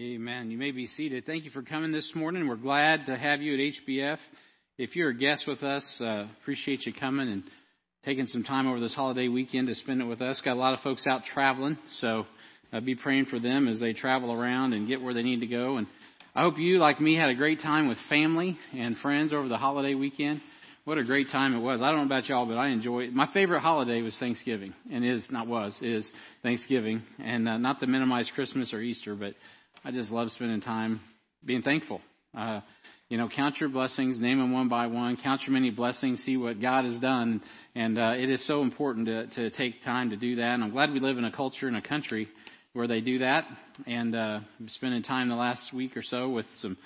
Amen. You may be seated. Thank you for coming this morning. We're glad to have you at HBF. If you're a guest with us, uh, appreciate you coming and taking some time over this holiday weekend to spend it with us. Got a lot of folks out traveling, so uh, be praying for them as they travel around and get where they need to go. And I hope you, like me, had a great time with family and friends over the holiday weekend. What a great time it was. I don't know about y'all, but I enjoyed My favorite holiday was Thanksgiving and is, not was, is Thanksgiving. And uh, not to minimize Christmas or Easter, but I just love spending time being thankful. Uh, you know, count your blessings, name them one by one, count your many blessings, see what God has done. And, uh, it is so important to, to take time to do that. And I'm glad we live in a culture and a country where they do that. And, uh, spending time the last week or so with some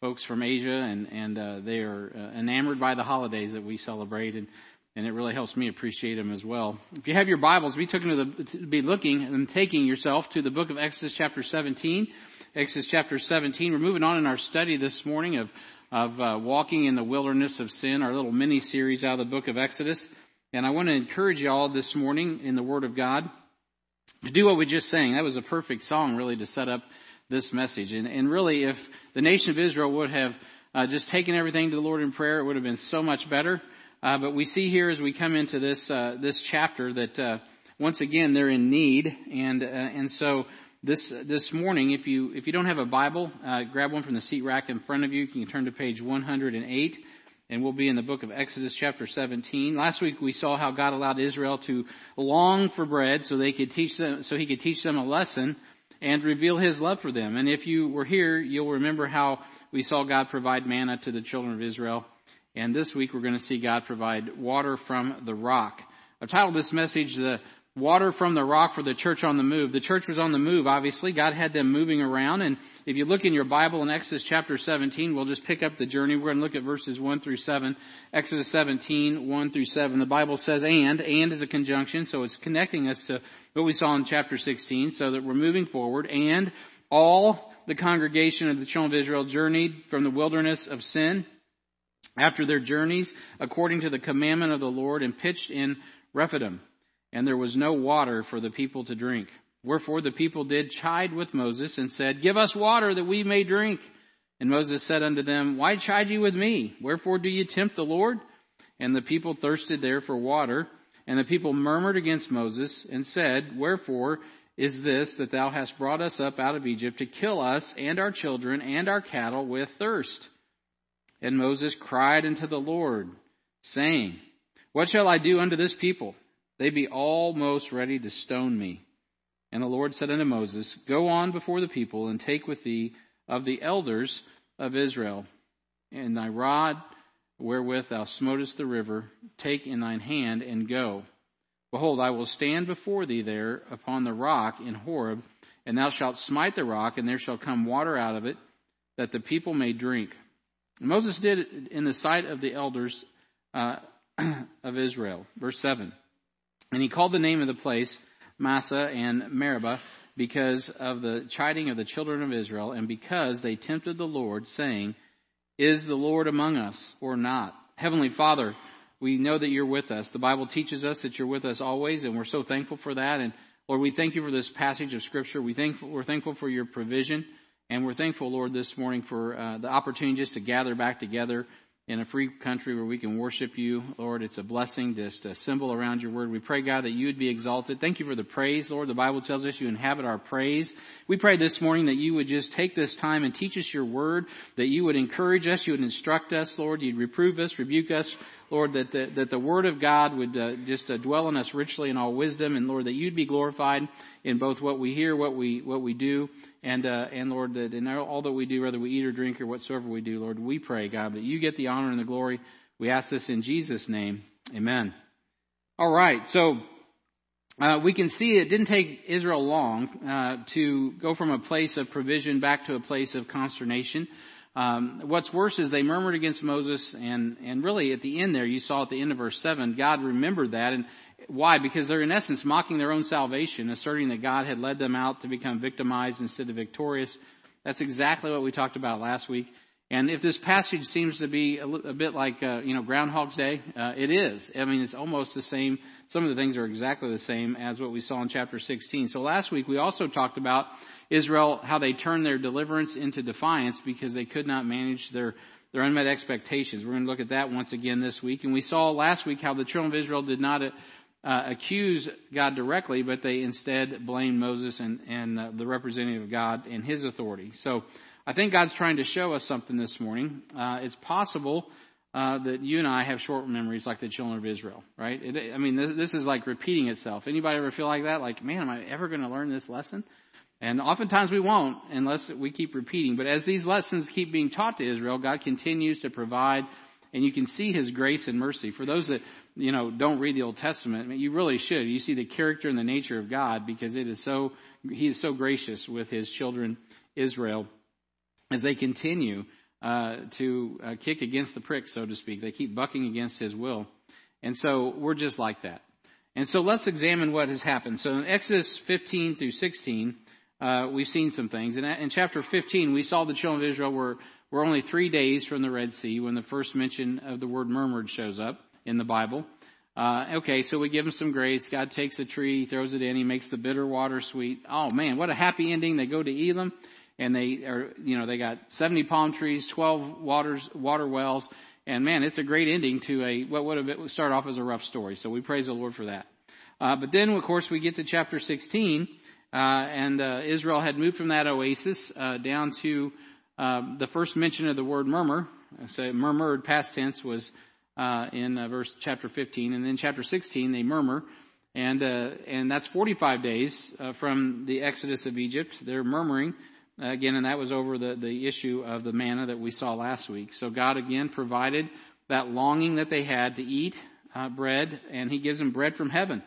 folks from Asia and, and, uh, they are uh, enamored by the holidays that we celebrate. And, and it really helps me appreciate them as well. If you have your Bibles, be the, be looking and taking yourself to the book of Exodus chapter 17. Exodus chapter 17. We're moving on in our study this morning of, of uh, walking in the wilderness of sin, our little mini series out of the book of Exodus. And I want to encourage you all this morning in the Word of God to do what we just sang. That was a perfect song really to set up this message. And, and really if the nation of Israel would have uh, just taken everything to the Lord in prayer, it would have been so much better. Uh, but we see here as we come into this, uh, this chapter that, uh, once again, they're in need. And, uh, and so this this morning, if you if you don't have a Bible, uh, grab one from the seat rack in front of you. You can turn to page 108, and we'll be in the book of Exodus, chapter 17. Last week we saw how God allowed Israel to long for bread, so they could teach them, so He could teach them a lesson and reveal His love for them. And if you were here, you'll remember how we saw God provide manna to the children of Israel. And this week we're going to see God provide water from the rock. I've titled this message the water from the rock for the church on the move. The church was on the move, obviously. God had them moving around. And if you look in your Bible in Exodus chapter 17, we'll just pick up the journey. We're going to look at verses 1 through 7. Exodus 17, 1 through 7. The Bible says and. And is a conjunction, so it's connecting us to what we saw in chapter 16, so that we're moving forward. And all the congregation of the children of Israel journeyed from the wilderness of sin after their journeys according to the commandment of the Lord and pitched in Rephidim and there was no water for the people to drink. Wherefore the people did chide with Moses and said, Give us water that we may drink. And Moses said unto them, Why chide ye with me? Wherefore do ye tempt the Lord? And the people thirsted there for water. And the people murmured against Moses and said, Wherefore is this that thou hast brought us up out of Egypt to kill us and our children and our cattle with thirst? And Moses cried unto the Lord, saying, What shall I do unto this people? They be almost ready to stone me. And the Lord said unto Moses, Go on before the people and take with thee of the elders of Israel, and thy rod wherewith thou smotest the river, take in thine hand and go. Behold, I will stand before thee there upon the rock in Horeb, and thou shalt smite the rock, and there shall come water out of it, that the people may drink. And Moses did it in the sight of the elders uh, of Israel. Verse 7. And he called the name of the place Massah and Meribah because of the chiding of the children of Israel and because they tempted the Lord saying, Is the Lord among us or not? Heavenly Father, we know that you're with us. The Bible teaches us that you're with us always and we're so thankful for that. And Lord, we thank you for this passage of scripture. We thankful, we're thankful for your provision and we're thankful, Lord, this morning for uh, the opportunity just to gather back together in a free country where we can worship you. Lord, it's a blessing just to assemble around your word. We pray, God, that you would be exalted. Thank you for the praise, Lord. The Bible tells us you inhabit our praise. We pray this morning that you would just take this time and teach us your word, that you would encourage us, you would instruct us, Lord. You'd reprove us, rebuke us, Lord, that the, that the word of God would uh, just uh, dwell in us richly in all wisdom, and Lord, that you'd be glorified in both what we hear, what we, what we do, and, uh, and Lord, that in all that we do, whether we eat or drink or whatsoever we do, Lord, we pray, God, that you get the honor and the glory. We ask this in Jesus' name. Amen. All right. So, uh, we can see it didn't take Israel long uh, to go from a place of provision back to a place of consternation. Um, what's worse is they murmured against Moses, and and really at the end there, you saw at the end of verse seven, God remembered that, and why? Because they're in essence mocking their own salvation, asserting that God had led them out to become victimized instead of victorious. That's exactly what we talked about last week. And if this passage seems to be a, a bit like, uh, you know, Groundhog's Day, uh, it is. I mean, it's almost the same. Some of the things are exactly the same as what we saw in chapter 16. So last week we also talked about Israel, how they turned their deliverance into defiance because they could not manage their, their unmet expectations. We're going to look at that once again this week. And we saw last week how the children of Israel did not uh, accuse God directly, but they instead blame Moses and, and uh, the representative of God and his authority. So, I think God's trying to show us something this morning. Uh, it's possible uh, that you and I have short memories like the children of Israel, right? It, I mean, this, this, is like repeating itself. Anybody ever feel like that? Like, man, am I ever going to learn this lesson? And oftentimes we won't unless we keep repeating. But as these lessons keep being taught to Israel, God continues to provide, and you can see His grace and mercy. For those that you know don't read the Old Testament, I mean, you really should. You see the character and the nature of God because it is so He is so gracious with His children Israel as they continue uh, to uh, kick against the prick, so to speak. They keep bucking against his will. And so we're just like that. And so let's examine what has happened. So in Exodus 15 through 16, uh, we've seen some things. In, in chapter 15, we saw the children of Israel were, were only three days from the Red Sea when the first mention of the word murmured shows up in the Bible. Uh, okay, so we give them some grace. God takes a tree, throws it in, He makes the bitter water sweet. Oh man, what a happy ending. They go to Elim and they are, you know, they got 70 palm trees, 12 waters, water wells, and man, it's a great ending to a, what would have started off as a rough story. So we praise the Lord for that. Uh, but then, of course, we get to chapter 16, uh, and uh, Israel had moved from that oasis uh, down to uh, the first mention of the word murmur. So murmured past tense was uh, in verse chapter 15, and then chapter 16 they murmur, and uh and that's 45 days from the exodus of Egypt. They're murmuring again, and that was over the, the issue of the manna that we saw last week. So God again provided that longing that they had to eat uh, bread, and He gives them bread from heaven.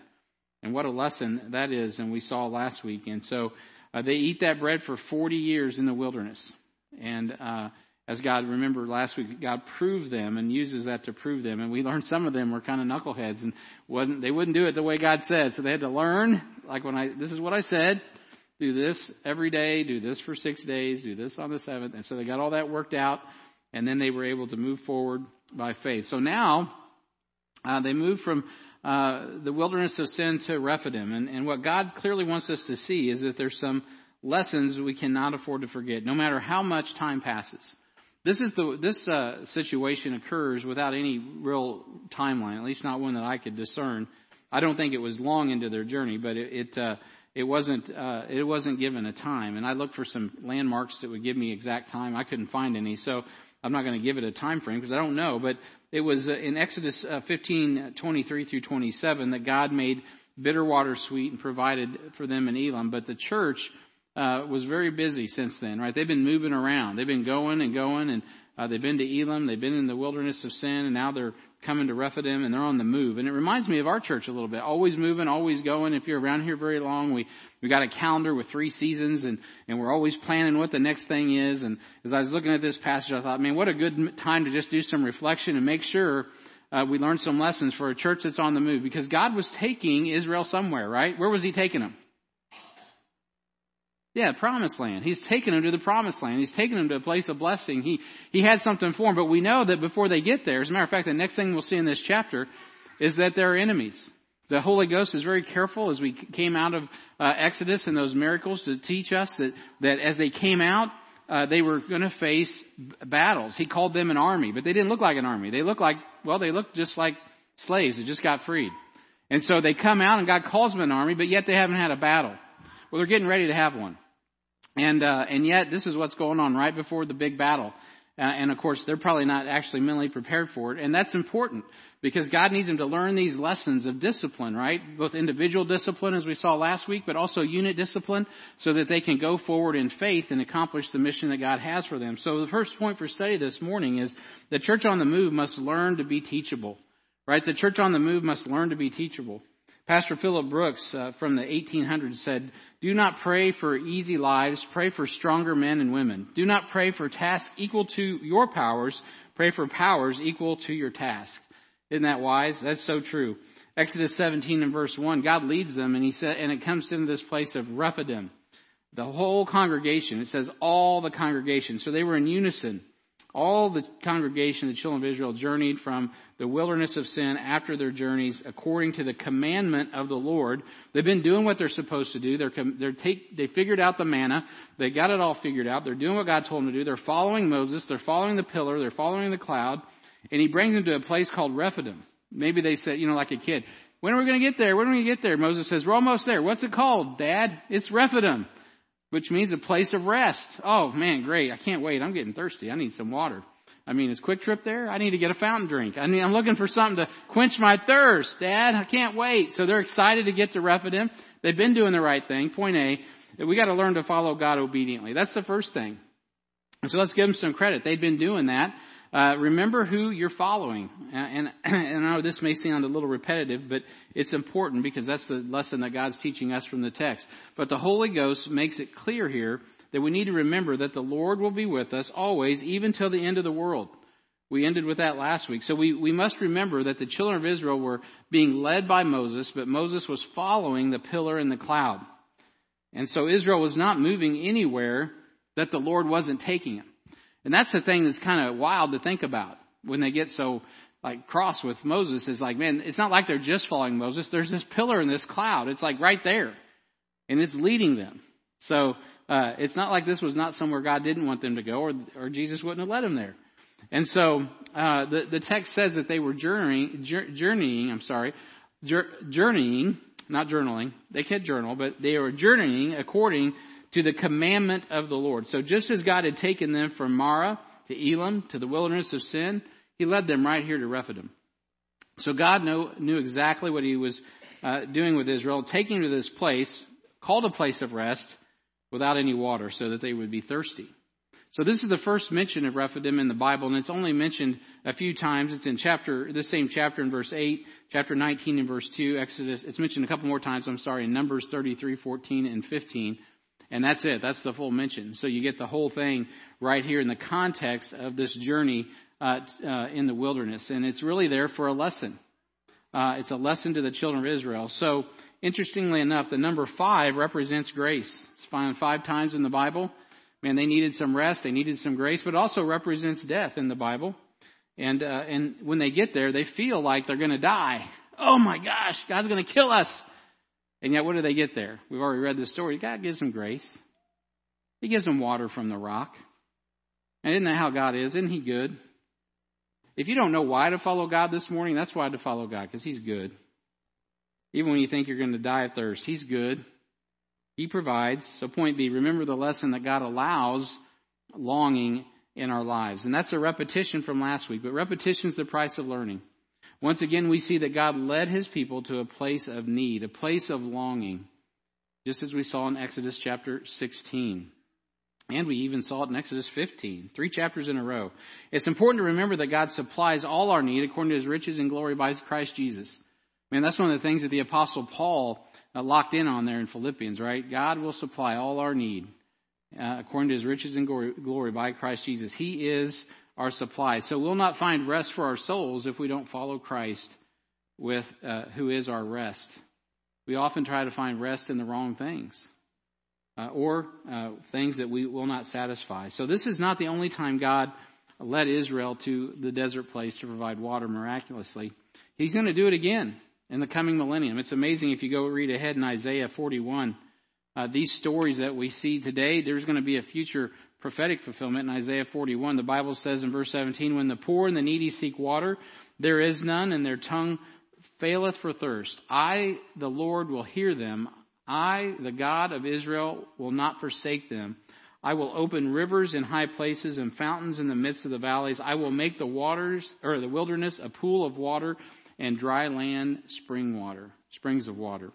And what a lesson that is, and we saw last week. And so uh, they eat that bread for 40 years in the wilderness. And uh, as God, remember last week, God proved them and uses that to prove them. And we learned some of them were kind of knuckleheads and wasn't, they wouldn't do it the way God said. So they had to learn, like when I, this is what I said, do this every day, do this for six days, do this on the seventh. And so they got all that worked out, and then they were able to move forward by faith. So now uh, they moved from uh, the wilderness of sin to Rephidim. And, and what God clearly wants us to see is that there's some lessons we cannot afford to forget, no matter how much time passes. This is the this uh, situation occurs without any real timeline, at least not one that I could discern. I don't think it was long into their journey, but it, it uh, it wasn't uh, it wasn't given a time. And I looked for some landmarks that would give me exact time. I couldn't find any, so I'm not going to give it a time frame because I don't know. But it was uh, in Exodus uh, 15, 23 through 27 that God made bitter water sweet and provided for them in Elim. But the church uh, was very busy since then, right? They've been moving around. They've been going and going, and uh, they've been to Elim. They've been in the wilderness of sin, and now they're coming to Rephidim and they're on the move. And it reminds me of our church a little bit. Always moving, always going. If you're around here very long, we, we got a calendar with three seasons and, and we're always planning what the next thing is. And as I was looking at this passage, I thought, man, what a good time to just do some reflection and make sure uh, we learn some lessons for a church that's on the move because God was taking Israel somewhere, right? Where was He taking them? Yeah, promised land. He's taken them to the promised land. He's taken them to a place of blessing. He, he had something for them, but we know that before they get there, as a matter of fact, the next thing we'll see in this chapter is that there are enemies. The Holy Ghost is very careful as we came out of uh, Exodus and those miracles to teach us that, that as they came out, uh, they were going to face battles. He called them an army, but they didn't look like an army. They looked like, well, they looked just like slaves that just got freed. And so they come out and God calls them an army, but yet they haven't had a battle. Well, they're getting ready to have one. And, uh, and yet this is what's going on right before the big battle. Uh, and of course, they're probably not actually mentally prepared for it. And that's important because God needs them to learn these lessons of discipline, right? Both individual discipline, as we saw last week, but also unit discipline so that they can go forward in faith and accomplish the mission that God has for them. So the first point for study this morning is the church on the move must learn to be teachable, right? The church on the move must learn to be teachable. Pastor Philip Brooks uh, from the 1800s said, do not pray for easy lives, pray for stronger men and women. Do not pray for tasks equal to your powers, pray for powers equal to your tasks. Isn't that wise? That's so true. Exodus 17 and verse 1, God leads them and he said, and it comes into this place of Rephidim. The whole congregation, it says all the congregation. So they were in unison all the congregation, the children of Israel, journeyed from the wilderness of sin after their journeys according to the commandment of the Lord. They've been doing what they're supposed to do. They're, they're take, they figured out the manna. They got it all figured out. They're doing what God told them to do. They're following Moses. They're following the pillar. They're following the cloud. And he brings them to a place called Rephidim. Maybe they said, you know, like a kid, when are we going to get there? When are we going to get there? Moses says, we're almost there. What's it called, Dad? It's Rephidim which means a place of rest. Oh man, great. I can't wait. I'm getting thirsty. I need some water. I mean, is QuikTrip there? I need to get a fountain drink. I mean, I'm looking for something to quench my thirst. Dad, I can't wait. So they're excited to get to Rephidim. They've been doing the right thing. Point A, we got to learn to follow God obediently. That's the first thing. And so let's give them some credit. They've been doing that. Uh, remember who you're following. And, and, and I know this may sound a little repetitive, but it's important because that's the lesson that God's teaching us from the text. But the Holy Ghost makes it clear here that we need to remember that the Lord will be with us always, even till the end of the world. We ended with that last week. So we, we must remember that the children of Israel were being led by Moses, but Moses was following the pillar and the cloud. And so Israel was not moving anywhere that the Lord wasn't taking them. And that's the thing that's kind of wild to think about when they get so like cross with Moses is like, man, it's not like they're just following Moses. There's this pillar in this cloud. It's like right there and it's leading them. So, uh, it's not like this was not somewhere God didn't want them to go or, or Jesus wouldn't have led them there. And so, uh, the, the text says that they were journeying, journeying, I'm sorry, journeying, not journaling. They can't journal, but they were journeying according to the commandment of the Lord. So just as God had taken them from Marah to Elim to the wilderness of sin, He led them right here to Rephidim. So God knew, exactly what He was uh, doing with Israel, taking to this place called a place of rest without any water so that they would be thirsty. So this is the first mention of Rephidim in the Bible, and it's only mentioned a few times. It's in chapter, the same chapter in verse 8, chapter 19 in verse 2, Exodus, it's mentioned a couple more times, I'm sorry, in Numbers 33, 14, and 15. And that's it. That's the full mention. So you get the whole thing right here in the context of this journey uh, uh, in the wilderness. And it's really there for a lesson. Uh, it's a lesson to the children of Israel. So interestingly enough, the number five represents grace. It's found five times in the Bible. Man, they needed some rest. They needed some grace, but also represents death in the Bible. And, uh, and when they get there, they feel like they're going to die. Oh my gosh, God's going to kill us. And yet, what do they get there? We've already read the story. God gives them grace. He gives them water from the rock. And isn't that how God is? Isn't He good? If you don't know why to follow God this morning, that's why to follow God, because He's good. Even when you think you're going to die of thirst, He's good. He provides. So point B, remember the lesson that God allows longing in our lives. And that's a repetition from last week, but repetition is the price of learning. Once again, we see that God led his people to a place of need, a place of longing, just as we saw in Exodus chapter 16. And we even saw it in Exodus 15, three chapters in a row. It's important to remember that God supplies all our need according to his riches and glory by Christ Jesus. Man, that's one of the things that the apostle Paul uh, locked in on there in Philippians, right? God will supply all our need uh, according to his riches and glory, glory by Christ Jesus. He is our supply. So we'll not find rest for our souls if we don't follow Christ with uh, who is our rest. We often try to find rest in the wrong things. Uh, or uh, things that we will not satisfy. So this is not the only time God led Israel to the desert place to provide water miraculously. He's going to do it again in the coming millennium. It's amazing if you go read ahead in Isaiah 41. Uh, these stories that we see today, there's going to be a future prophetic fulfillment in Isaiah 41. The Bible says in verse 17, When the poor and the needy seek water, there is none, and their tongue faileth for thirst. I, the Lord, will hear them. I, the God of Israel, will not forsake them. I will open rivers in high places and fountains in the midst of the valleys. I will make the waters, or the wilderness, a pool of water and dry land spring water, springs of water.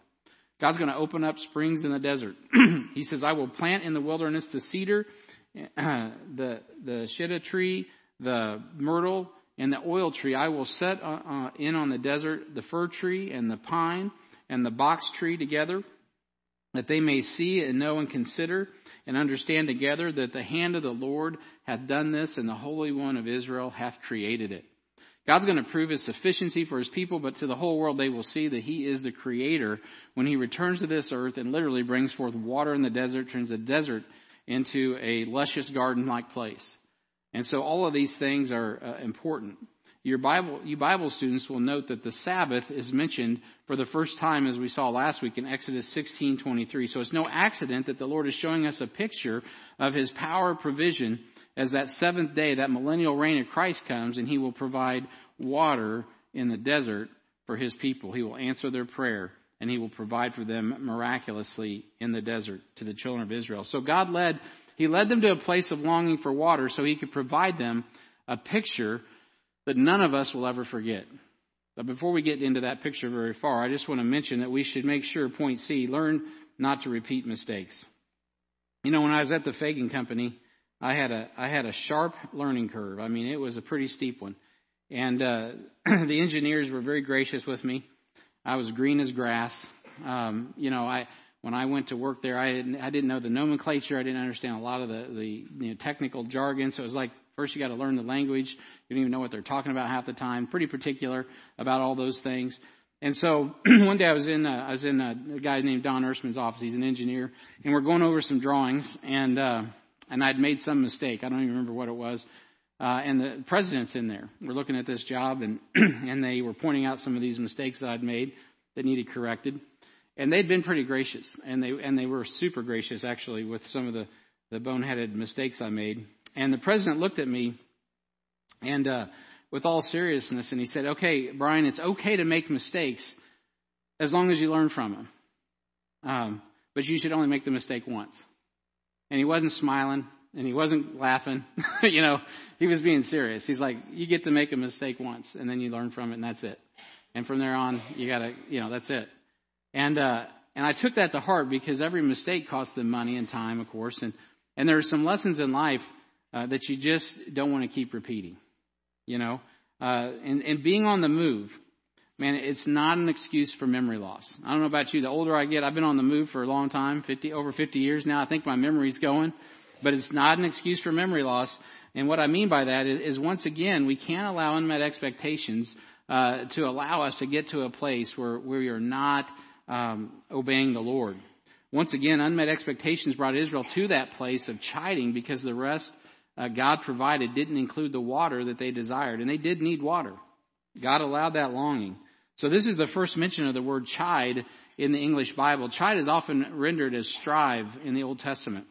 God's going to open up springs in the desert. he says, I will plant in the wilderness the cedar the the shittim tree, the myrtle, and the oil tree. I will set uh, uh, in on the desert the fir tree and the pine and the box tree together, that they may see and know and consider and understand together that the hand of the Lord hath done this, and the Holy One of Israel hath created it. God's going to prove his sufficiency for his people, but to the whole world they will see that he is the creator when he returns to this earth and literally brings forth water in the desert, turns the desert into a luscious garden like place. And so all of these things are uh, important. Your Bible, you Bible students will note that the Sabbath is mentioned for the first time, as we saw last week in Exodus 16:23. So it's no accident that the Lord is showing us a picture of His power provision as that seventh day, that millennial reign of Christ comes, and He will provide water in the desert for His people. He will answer their prayer, and He will provide for them miraculously in the desert to the children of Israel. So God led, He led them to a place of longing for water so He could provide them a picture that none of us will ever forget. But before we get into that picture very far, I just want to mention that we should make sure, point C, learn not to repeat mistakes. You know, when I was at the Fagan Company, I had a I had a sharp learning curve. I mean, it was a pretty steep one, and uh, the engineers were very gracious with me. I was green as grass. Um, you know, I when I went to work there, I didn't I didn't know the nomenclature. I didn't understand a lot of the the you know, technical jargon. So it was like first you got to learn the language. You don't even know what they're talking about half the time. Pretty particular about all those things. And so one day I was in uh, I was in a, a guy named Don Ersman's office. He's an engineer, and we're going over some drawings and. uh and I'd made some mistake. I don't even remember what it was. Uh, and the president's in there. We're looking at this job, and and they were pointing out some of these mistakes that I'd made that needed corrected. And they'd been pretty gracious, and they and they were super gracious actually with some of the the boneheaded mistakes I made. And the president looked at me, and uh, with all seriousness, and he said, "Okay, Brian, it's okay to make mistakes as long as you learn from them, um, but you should only make the mistake once." and he wasn't smiling and he wasn't laughing. you know, he was being serious. He's like, you get to make a mistake once and then you learn from it and that's it. And from there on, you gotta, you know, that's it. And, uh, and I took that to heart because every mistake costs them money and time, of course. And, and there are some lessons in life, uh, that you just don't want to keep repeating. You know, uh, and, and being on the move, man, it's not an excuse for memory loss. I don't know about you. The older I get, I've been on the move for a long time, 50, over 50 years now. I think my memory's going, but it's not an excuse for memory loss. And what I mean by that is, is once again, we can't allow unmet expectations, uh, to allow us to get to a place where, where we are not, um, obeying the Lord. Once again, unmet expectations brought Israel to that place of chiding because the rest uh, God provided didn't include the water that they desired. And they did need water. God allowed that longing. So this is the first mention of the word chide in the English Bible. Chide is often rendered as strive in the Old Testament.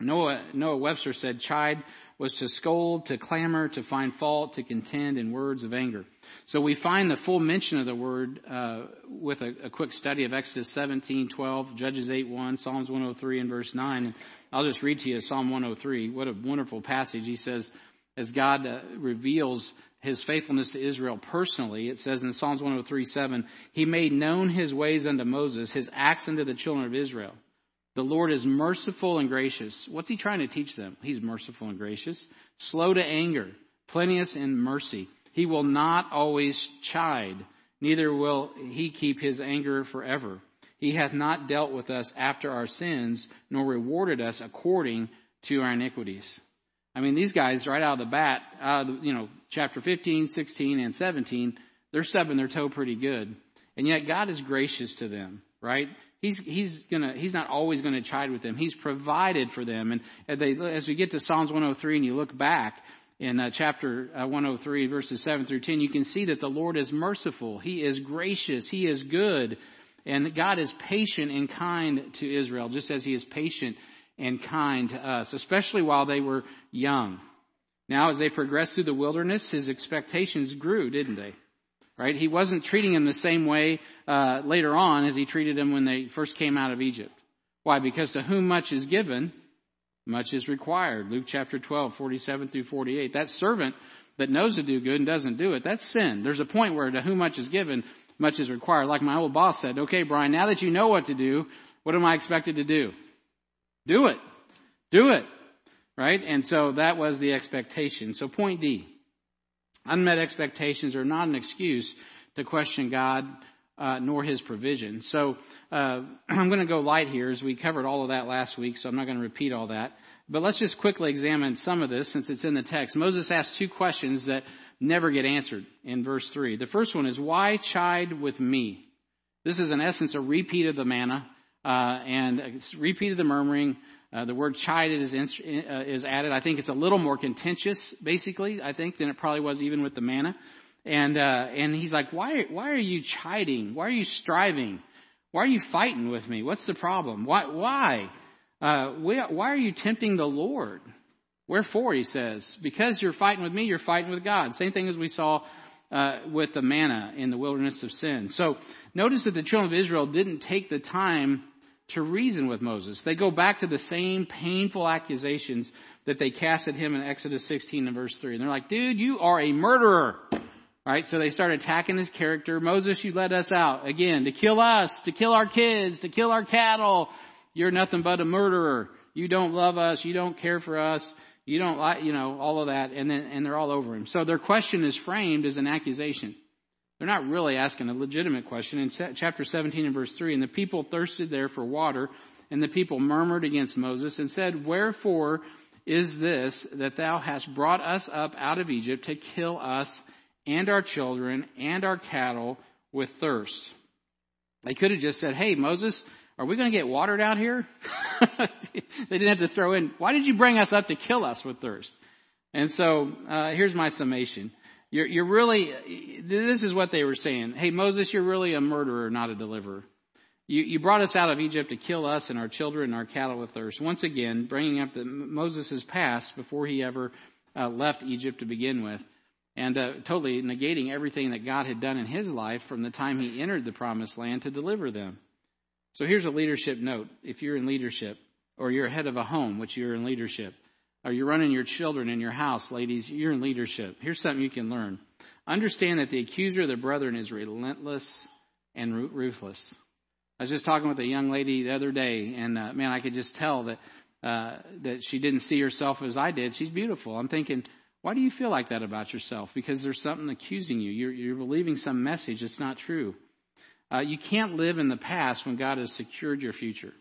Noah, Noah Webster said chide was to scold, to clamor, to find fault, to contend in words of anger. So we find the full mention of the word uh, with a, a, quick study of Exodus 17, 12, Judges 8, 1, Psalms 103 and verse 9. And I'll just read to you Psalm 103. What a wonderful passage. He says, as God uh, reveals his faithfulness to Israel personally. It says in Psalms 103, 7, He made known His ways unto Moses, His acts unto the children of Israel. The Lord is merciful and gracious. What's He trying to teach them? He's merciful and gracious. Slow to anger, plenteous in mercy. He will not always chide, neither will He keep His anger forever. He hath not dealt with us after our sins, nor rewarded us according to our iniquities. I mean, these guys right out of the bat, uh, you know, chapter 15, 16, and 17, they're stubbing their toe pretty good. And yet God is gracious to them, right? He's, he's gonna, he's not always gonna chide with them. He's provided for them. And they, as we get to Psalms 103 and you look back in uh, chapter uh, 103 verses 7 through 10, you can see that the Lord is merciful. He is gracious. He is good. And God is patient and kind to Israel, just as He is patient and kind to us, especially while they were young. Now, as they progressed through the wilderness, his expectations grew, didn't they? Right? He wasn't treating them the same way uh, later on as he treated them when they first came out of Egypt. Why? Because to whom much is given, much is required. Luke chapter 12, 47 through 48. That servant that knows to do good and doesn't do it, that's sin. There's a point where to whom much is given, much is required. Like my old boss said, okay, Brian, now that you know what to do, what am I expected to do? Do it. Do it. Right? And so that was the expectation. So point D. Unmet expectations are not an excuse to question God uh, nor His provision. So uh, I'm going to go light here as we covered all of that last week, so I'm not going to repeat all that. But let's just quickly examine some of this since it's in the text. Moses asked two questions that never get answered in verse 3. The first one is, why chide with me? This is in essence a repeat of the manna uh, and of the murmuring Uh, the word chided is, uh, is added. I think it's a little more contentious, basically, I think, than it probably was even with the manna. And, uh, and he's like, why, why are you chiding? Why are you striving? Why are you fighting with me? What's the problem? Why, why? Uh, why are you tempting the Lord? Wherefore, he says, because you're fighting with me, you're fighting with God. Same thing as we saw uh, with the manna in the wilderness of sin. So notice that the children of Israel didn't take the time to reason with Moses. They go back to the same painful accusations that they cast at him in Exodus 16 and verse 3. And they're like, dude, you are a murderer. Right? So they start attacking his character. Moses, you let us out again to kill us, to kill our kids, to kill our cattle. You're nothing but a murderer. You don't love us. You don't care for us. You don't like, you know, all of that. And then, and they're all over him. So their question is framed as an accusation. They're not really asking a legitimate question. In chapter 17 and verse 3, and the people thirsted there for water, and the people murmured against Moses and said, Wherefore is this that thou hast brought us up out of Egypt to kill us and our children and our cattle with thirst? They could have just said, Hey, Moses, are we going to get watered out here? they didn't have to throw in, why did you bring us up to kill us with thirst? And so, uh, here's my summation. You're, you're really, this is what they were saying. Hey, Moses, you're really a murderer, not a deliverer. You, you brought us out of Egypt to kill us and our children and our cattle with thirst. Once again, bringing up the, Moses' past before he ever uh, left Egypt to begin with. And uh, totally negating everything that God had done in his life from the time he entered the promised land to deliver them. So here's a leadership note. If you're in leadership, or you're head of a home, which you're in leadership, or you're running your children in your house, ladies, you're in leadership. Here's something you can learn. Understand that the accuser of the brethren is relentless and ruthless. I was just talking with a young lady the other day, and uh, man, I could just tell that uh, that she didn't see herself as I did. She's beautiful. I'm thinking, why do you feel like that about yourself? Because there's something accusing you. You're, you're believing some message that's not true. Uh, you can't live in the past when God has secured your future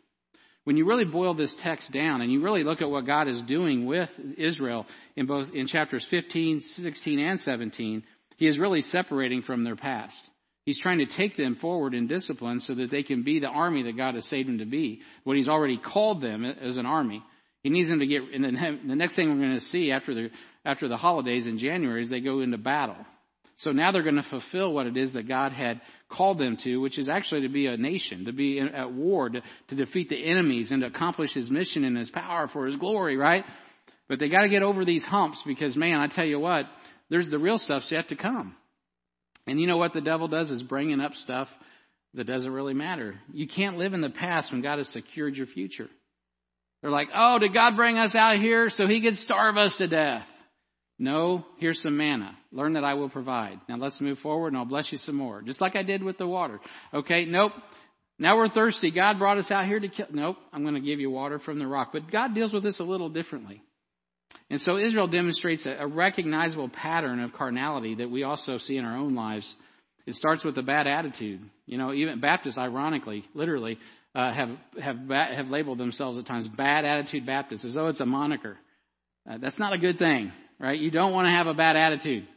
when you really boil this text down and you really look at what God is doing with Israel in both in chapters 15, 16, and 17, he is really separating from their past. He's trying to take them forward in discipline so that they can be the army that God has saved them to be. What he's already called them as an army. He needs them to get, and the next thing we're going to see after the, after the holidays in January is they go into battle. So now they're going to fulfill what it is that God had called them to, which is actually to be a nation, to be at war, to, to defeat the enemies and to accomplish his mission and his power for his glory, right? But they got to get over these humps because man, I tell you what, there's the real stuff's yet to come. And you know what the devil does is bringing up stuff that doesn't really matter. You can't live in the past when God has secured your future. They're like, oh, did God bring us out here so he could starve us to death? No, here's some manna. Learn that I will provide. Now let's move forward and I'll bless you some more. Just like I did with the water. Okay, nope. Now we're thirsty. God brought us out here to kill. Nope, I'm going to give you water from the rock. But God deals with this a little differently. And so Israel demonstrates a, recognizable pattern of carnality that we also see in our own lives. It starts with a bad attitude. You know, even Baptists, ironically, literally, uh, have have have labeled themselves at times bad attitude Baptists, as though it's a moniker. Uh, that's not a good thing right? You don't want to have a bad attitude.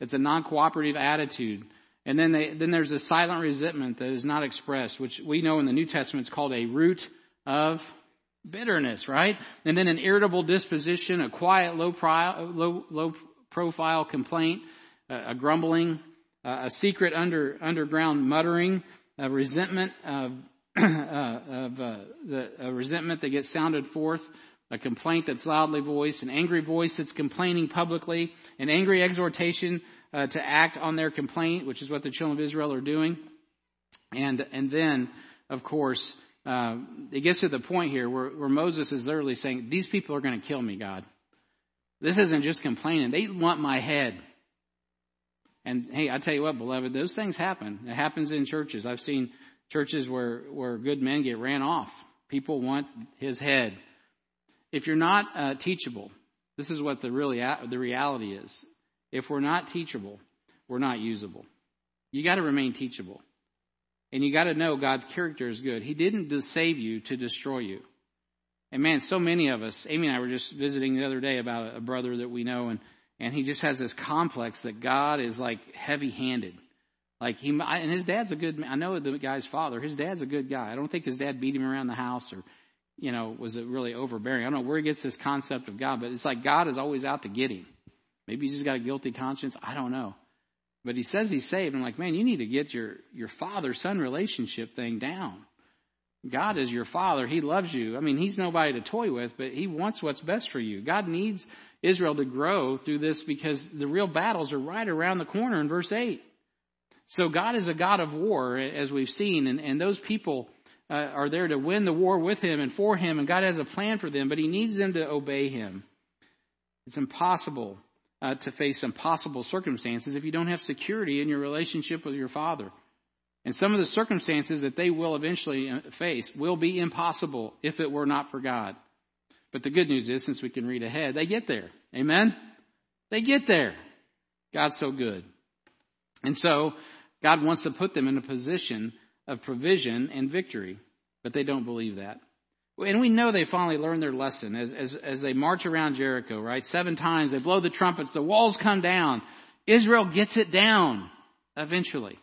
It's a non-cooperative attitude. And then they, then there's a silent resentment that is not expressed, which we know in the New Testament is called a root of bitterness, right? And then an irritable disposition, a quiet, low, pri- low, low profile complaint, a, a grumbling, a secret under, underground muttering, a resentment of, uh, of uh, the, a resentment that gets sounded forth a complaint that's loudly voiced, an angry voice that's complaining publicly, an angry exhortation uh, to act on their complaint, which is what the children of Israel are doing. And, and then, of course, uh, it gets to the point here where, where Moses is literally saying, these people are going to kill me, God. This isn't just complaining. They want my head. And hey, I tell you what, beloved, those things happen. It happens in churches. I've seen churches where, where good men get ran off. People want his head. If you're not uh, teachable, this is what the really the reality is. If we're not teachable, we're not usable. You got to remain teachable. And you got to know God's character is good. He didn't save you to destroy you. And man, so many of us, Amy and I were just visiting the other day about a brother that we know and, and he just has this complex that God is like heavy handed. Like he, and his dad's a good, man I know the guy's father, his dad's a good guy. I don't think his dad beat him around the house or you know, was it really overbearing? I don't know where he gets this concept of God, but it's like God is always out to get him. Maybe he's just got a guilty conscience. I don't know. But he says he's saved. I'm like, man, you need to get your, your father son relationship thing down. God is your father. He loves you. I mean, he's nobody to toy with, but he wants what's best for you. God needs Israel to grow through this because the real battles are right around the corner in verse 8. So God is a God of war, as we've seen, and, and those people uh, are there to win the war with him and for him, and God has a plan for them, but he needs them to obey him. It's impossible uh, to face impossible circumstances if you don't have security in your relationship with your Father. And some of the circumstances that they will eventually uh, face will be impossible if it were not for God. But the good news is, since we can read ahead, they get there. Amen? They get there. God's so good. And so, God wants to put them in a position of provision and victory, but they don't believe that. And we know they finally learned their lesson as, as, as they march around Jericho, right? Seven times, they blow the trumpets, the walls come down. Israel gets it down eventually.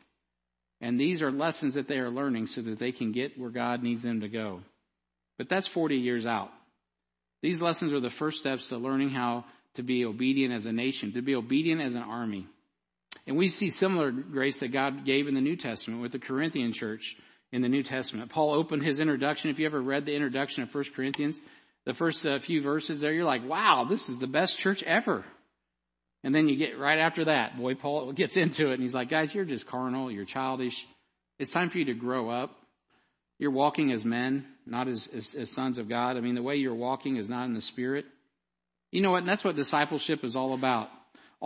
And these are lessons that they are learning so that they can get where God needs them to go. But that's 40 years out. These lessons are the first steps to learning how to be obedient as a nation, to be obedient as an army. And we see similar grace that God gave in the New Testament with the Corinthian church in the New Testament. Paul opened his introduction. If you ever read the introduction of 1 Corinthians, the first uh, few verses there, you're like, wow, this is the best church ever. And then you get right after that, boy, Paul gets into it and he's like, guys, you're just carnal, you're childish. It's time for you to grow up. You're walking as men, not as, as, as sons of God. I mean, the way you're walking is not in the spirit. You know what? And that's what discipleship is all about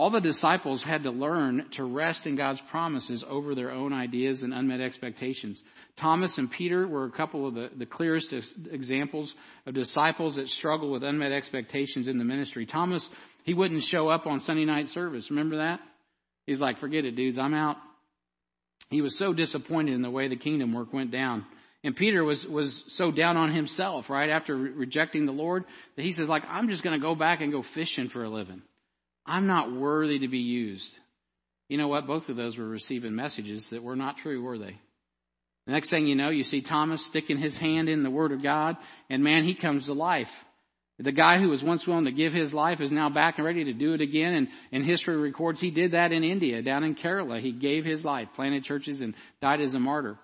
all the disciples had to learn to rest in God's promises over their own ideas and unmet expectations. Thomas and Peter were a couple of the, the clearest examples of disciples that struggle with unmet expectations in the ministry. Thomas, he wouldn't show up on Sunday night service. Remember that? He's like, forget it, dudes, I'm out. He was so disappointed in the way the kingdom work went down. And Peter was, was so down on himself, right, after re- rejecting the Lord, that he says, like, I'm just gonna go back and go fishing for a living. I'm not worthy to be used. You know what? Both of those were receiving messages that were not true, were they? The next thing you know, you see Thomas sticking his hand in the Word of God, and man, he comes to life. The guy who was once willing to give his life is now back and ready to do it again, and, and history records he did that in India, down in Kerala. He gave his life, planted churches, and died as a martyr.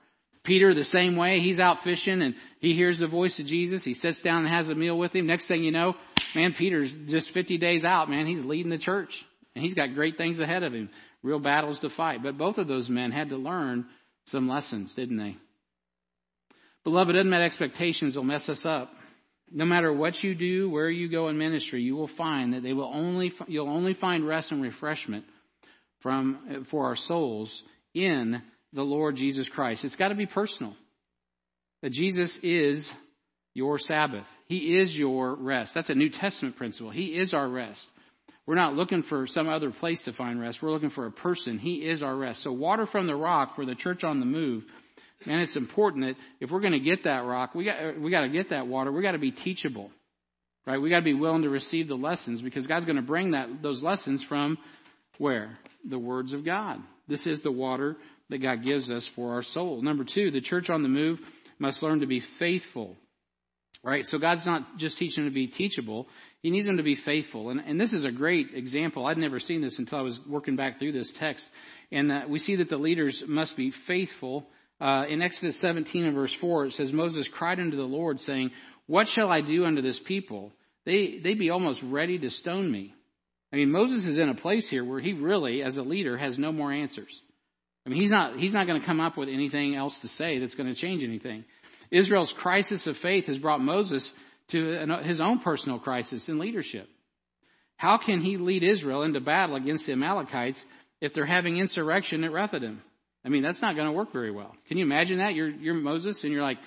Peter, the same way, he's out fishing and he hears the voice of Jesus. He sits down and has a meal with him. Next thing you know, man, Peter's just 50 days out, man. He's leading the church and he's got great things ahead of him, real battles to fight. But both of those men had to learn some lessons, didn't they? Beloved, unmet expectations will mess us up. No matter what you do, where you go in ministry, you will find that they will only, you'll only find rest and refreshment from, for our souls in the Lord Jesus Christ. It's got to be personal. That Jesus is your Sabbath. He is your rest. That's a New Testament principle. He is our rest. We're not looking for some other place to find rest. We're looking for a person. He is our rest. So water from the rock for the church on the move. Man, it's important that if we're going to get that rock, we got, we got to get that water. We got to be teachable. Right? We got to be willing to receive the lessons because God's going to bring that, those lessons from where? The words of God. This is the water that God gives us for our soul. Number two, the church on the move must learn to be faithful. Right? So God's not just teaching them to be teachable. He needs them to be faithful. And, and this is a great example. I'd never seen this until I was working back through this text. And uh, we see that the leaders must be faithful. Uh, in Exodus 17 and verse 4, it says, Moses cried unto the Lord saying, What shall I do unto this people? They, they be almost ready to stone me. I mean, Moses is in a place here where he really, as a leader, has no more answers. I mean, he's not, he's not going to come up with anything else to say that's going to change anything. Israel's crisis of faith has brought Moses to his own personal crisis in leadership. How can he lead Israel into battle against the Amalekites if they're having insurrection at Rephidim? I mean, that's not going to work very well. Can you imagine that? You're, you're Moses and you're like,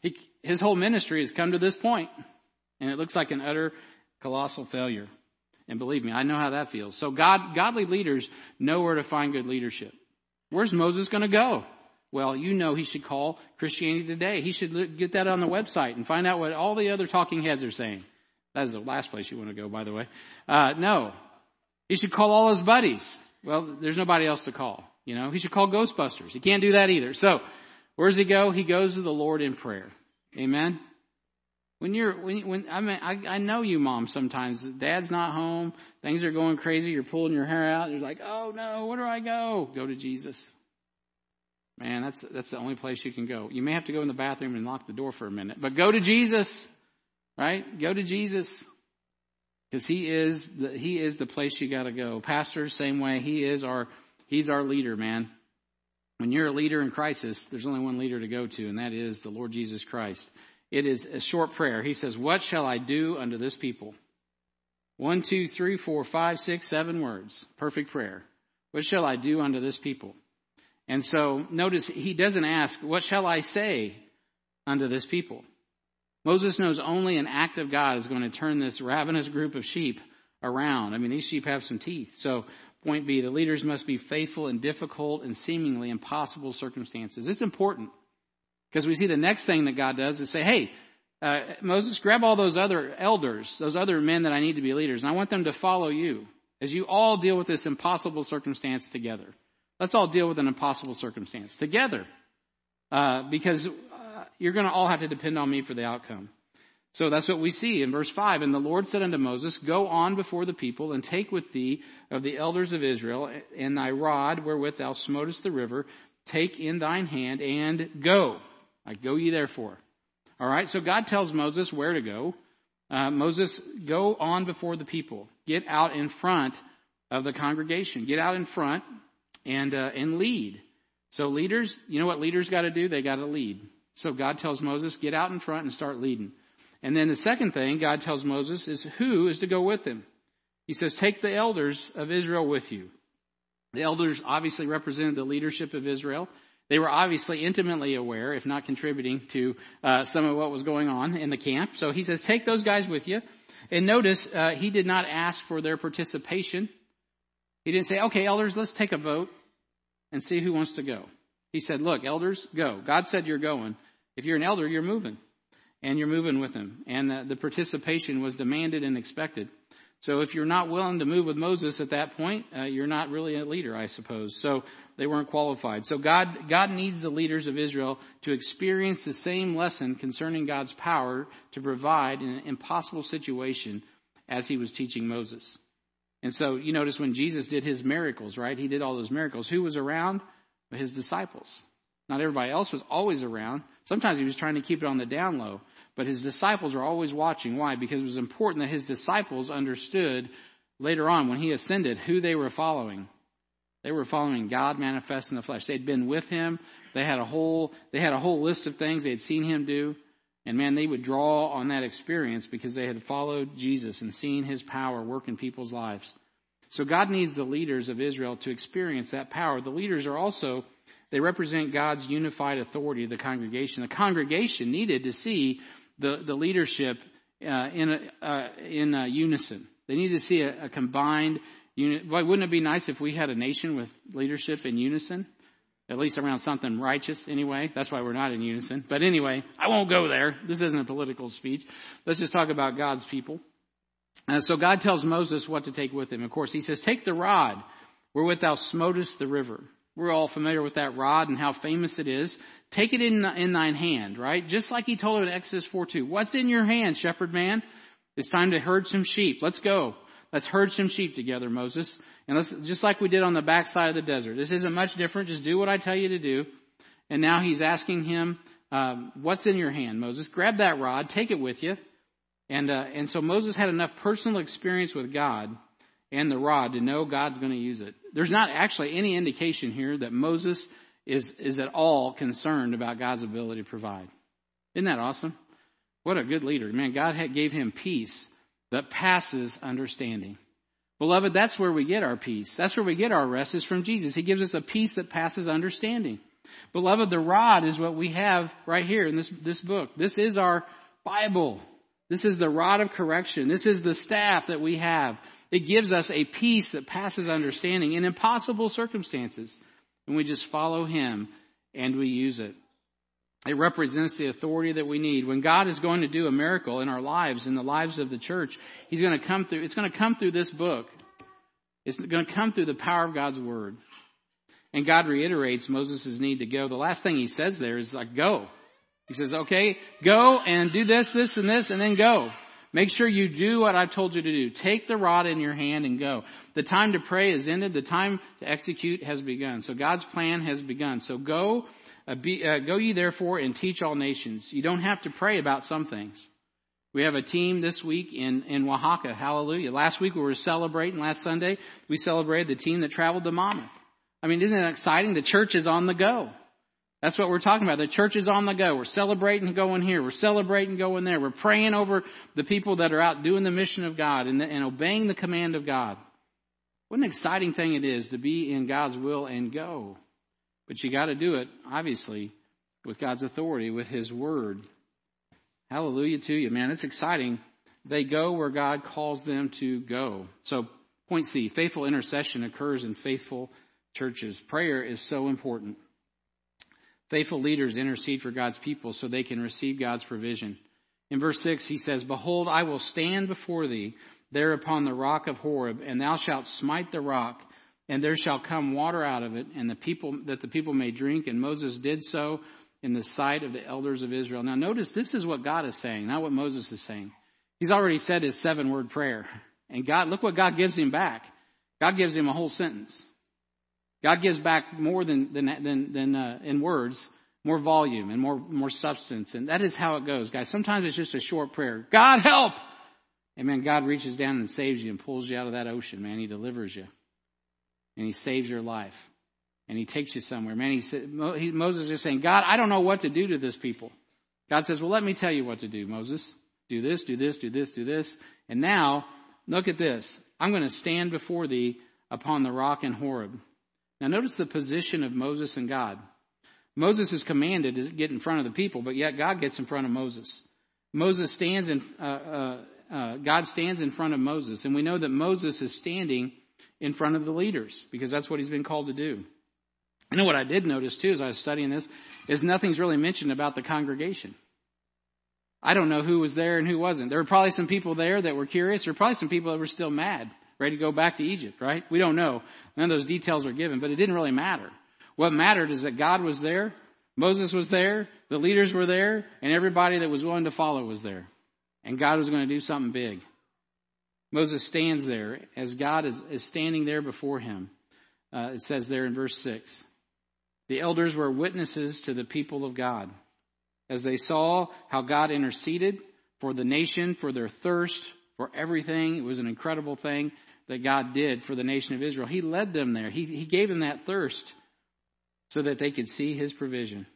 he, his whole ministry has come to this point and it looks like an utter colossal failure. And believe me, I know how that feels. So God, godly leaders know where to find good leadership. Where's Moses going to go? Well, you know he should call Christianity Today. He should get that on the website and find out what all the other talking heads are saying. That is the last place you want to go, by the way. Uh, no. He should call all his buddies. Well, there's nobody else to call. You know, he should call Ghostbusters. He can't do that either. So, where does he go? He goes to the Lord in prayer. Amen? When you're, when, when I mean, I, I know you mom. sometimes. Dad's not home. Things are going crazy. You're pulling your hair out. You're like, oh no, where do I go? Go to Jesus. Man, that's, that's the only place you can go. You may have to go in the bathroom and lock the door for a minute, but go to Jesus, right? Go to Jesus. Because he is the, he is the place you gotta go. Pastors, same way. He is our, he's our leader, man. When you're a leader in crisis, there's only one leader to go to, and that is the Lord Jesus Christ. It is a short prayer. He says, What shall I do unto this people? One, two, three, four, five, six, seven words. Perfect prayer. What shall I do unto this people? And so notice he doesn't ask, What shall I say unto this people? Moses knows only an act of God is going to turn this ravenous group of sheep around. I mean, these sheep have some teeth. So, point B, the leaders must be faithful in difficult and seemingly impossible circumstances. It's important because we see the next thing that God does is say, hey, uh, Moses, grab all those other elders, those other men that I need to be leaders, and I want them to follow you as you all deal with this impossible circumstance together. Let's all deal with an impossible circumstance together. Uh, because uh, you're going to all have to depend on me for the outcome. So that's what we see in verse 5. And the Lord said unto Moses, Go on before the people, and take with thee of the elders of Israel, and thy rod wherewith thou smotest the river, take in thine hand, and go. I go ye therefore. All right, so God tells Moses where to go. Uh, Moses, go on before the people. Get out in front of the congregation. Get out in front and uh, and lead. So leaders, you know what leaders got to do? They got to lead. So God tells Moses, get out in front and start leading. And then the second thing God tells Moses is who is to go with him. He says, take the elders of Israel with you. The elders obviously represented the leadership of Israel. They were obviously intimately aware, if not contributing to uh, some of what was going on in the camp. So he says, take those guys with you. And notice, uh, he did not ask for their participation. He didn't say, okay, elders, let's take a vote and see who wants to go. He said, look, elders, go. God said you're going. If you're an elder, you're moving. And you're moving with him. And the, the participation was demanded and expected. So if you're not willing to move with Moses at that point, uh, you're not really a leader, I suppose. So they weren't qualified. So God, God needs the leaders of Israel to experience the same lesson concerning God's power to provide in an impossible situation as he was teaching Moses. And so you notice when Jesus did his miracles, right? He did all those miracles. Who was around? His disciples. Not everybody else was always around. Sometimes he was trying to keep it on the down low. But his disciples were always watching. Why? Because it was important that his disciples understood later on when he ascended who they were following. They were following God manifest in the flesh. They'd been with him. They had a whole, they had a whole list of things they had seen him do. And man, they would draw on that experience because they had followed Jesus and seen his power work in people's lives. So God needs the leaders of Israel to experience that power. The leaders are also, they represent God's unified authority of the congregation. The congregation needed to see the, the leadership uh, in, a, uh, in a unison. They needed to see a, a combined Boy, wouldn't it be nice if we had a nation with leadership in unison? at least around something righteous anyway. That's why we're not in unison. But anyway, I won't go there. This isn't a political speech. Let's just talk about God's people. Uh, so God tells Moses what to take with him. Of course, he says, take the rod wherewith thou smotest the river. We're all familiar with that rod and how famous it is. Take it in, in thine hand, right? Just like he told him in Exodus 4 2. What's in your hand, shepherd man? It's time to herd some sheep. Let's go. Let's herd some sheep together, Moses. And let's, just like we did on the backside of the desert. This isn't much different. Just do what I tell you to do. And now he's asking him, um, what's in your hand, Moses? Grab that rod, take it with you. And, uh, and so Moses had enough personal experience with God and the rod to know God's going to use it. There's not actually any indication here that Moses is, is at all concerned about God's ability to provide. Isn't that awesome? What a good leader. Man, God had, gave him peace that passes understanding. Beloved, that's where we get our peace. That's where we get our rest is from Jesus. He gives us a peace that passes understanding. Beloved, the rod is what we have right here in this, this book. This is our Bible. This is the rod of correction. This is the staff that we have. It gives us a peace that passes understanding in impossible circumstances. And we just follow Him and we use it. It represents the authority that we need. When God is going to do a miracle in our lives, in the lives of the church, He's going to come through, it's going to come through this book. It's going to come through the power of God's Word. And God reiterates Moses' need to go. The last thing He says there is like, go. He says, okay, go and do this, this, and this, and then go. Make sure you do what I've told you to do. Take the rod in your hand and go. The time to pray is ended. The time to execute has begun. So God's plan has begun. So go, uh, be, uh, go ye therefore and teach all nations. You don't have to pray about some things. We have a team this week in, in Oaxaca. Hallelujah. Last week we were celebrating, last Sunday, we celebrated the team that traveled to Monmouth. I mean, isn't that exciting? The church is on the go. That's what we're talking about. The church is on the go. We're celebrating going here. We're celebrating going there. We're praying over the people that are out doing the mission of God and, and obeying the command of God. What an exciting thing it is to be in God's will and go. But you got to do it, obviously, with God's authority, with His Word. Hallelujah to you, man. It's exciting. They go where God calls them to go. So, point C, faithful intercession occurs in faithful churches. Prayer is so important. Faithful leaders intercede for God's people so they can receive God's provision. In verse 6, he says, Behold, I will stand before thee there upon the rock of Horeb, and thou shalt smite the rock, and there shall come water out of it, and the people, that the people may drink. And Moses did so in the sight of the elders of Israel. Now notice this is what God is saying, not what Moses is saying. He's already said his seven word prayer. And God, look what God gives him back. God gives him a whole sentence. God gives back more than, than, than, than uh, in words, more volume and more, more substance. And that is how it goes, guys. Sometimes it's just a short prayer. God help! And man, God reaches down and saves you and pulls you out of that ocean, man. He delivers you. And He saves your life. And He takes you somewhere. Man, he said, Moses is saying, God, I don't know what to do to this people. God says, well, let me tell you what to do, Moses. Do this, do this, do this, do this. And now, look at this. I'm going to stand before thee upon the rock in Horeb. Now notice the position of Moses and God. Moses is commanded to get in front of the people, but yet God gets in front of Moses. Moses stands in, uh, uh, uh, God stands in front of Moses, and we know that Moses is standing in front of the leaders because that's what he's been called to do. You know what I did notice too as I was studying this is nothing's really mentioned about the congregation. I don't know who was there and who wasn't. There were probably some people there that were curious. There were probably some people that were still mad ready to go back to Egypt, right? We don't know. None of those details are given, but it didn't really matter. What mattered is that God was there, Moses was there, the leaders were there, and everybody that was willing to follow was there. And God was going to do something big. Moses stands there as God is, is standing there before him. Uh, it says there in verse 6. The elders were witnesses to the people of God as they saw how God interceded for the nation, for their thirst, for everything. It was an incredible thing that God did for the nation of Israel. He led them there. He, he gave them that thirst so that they could see His provision.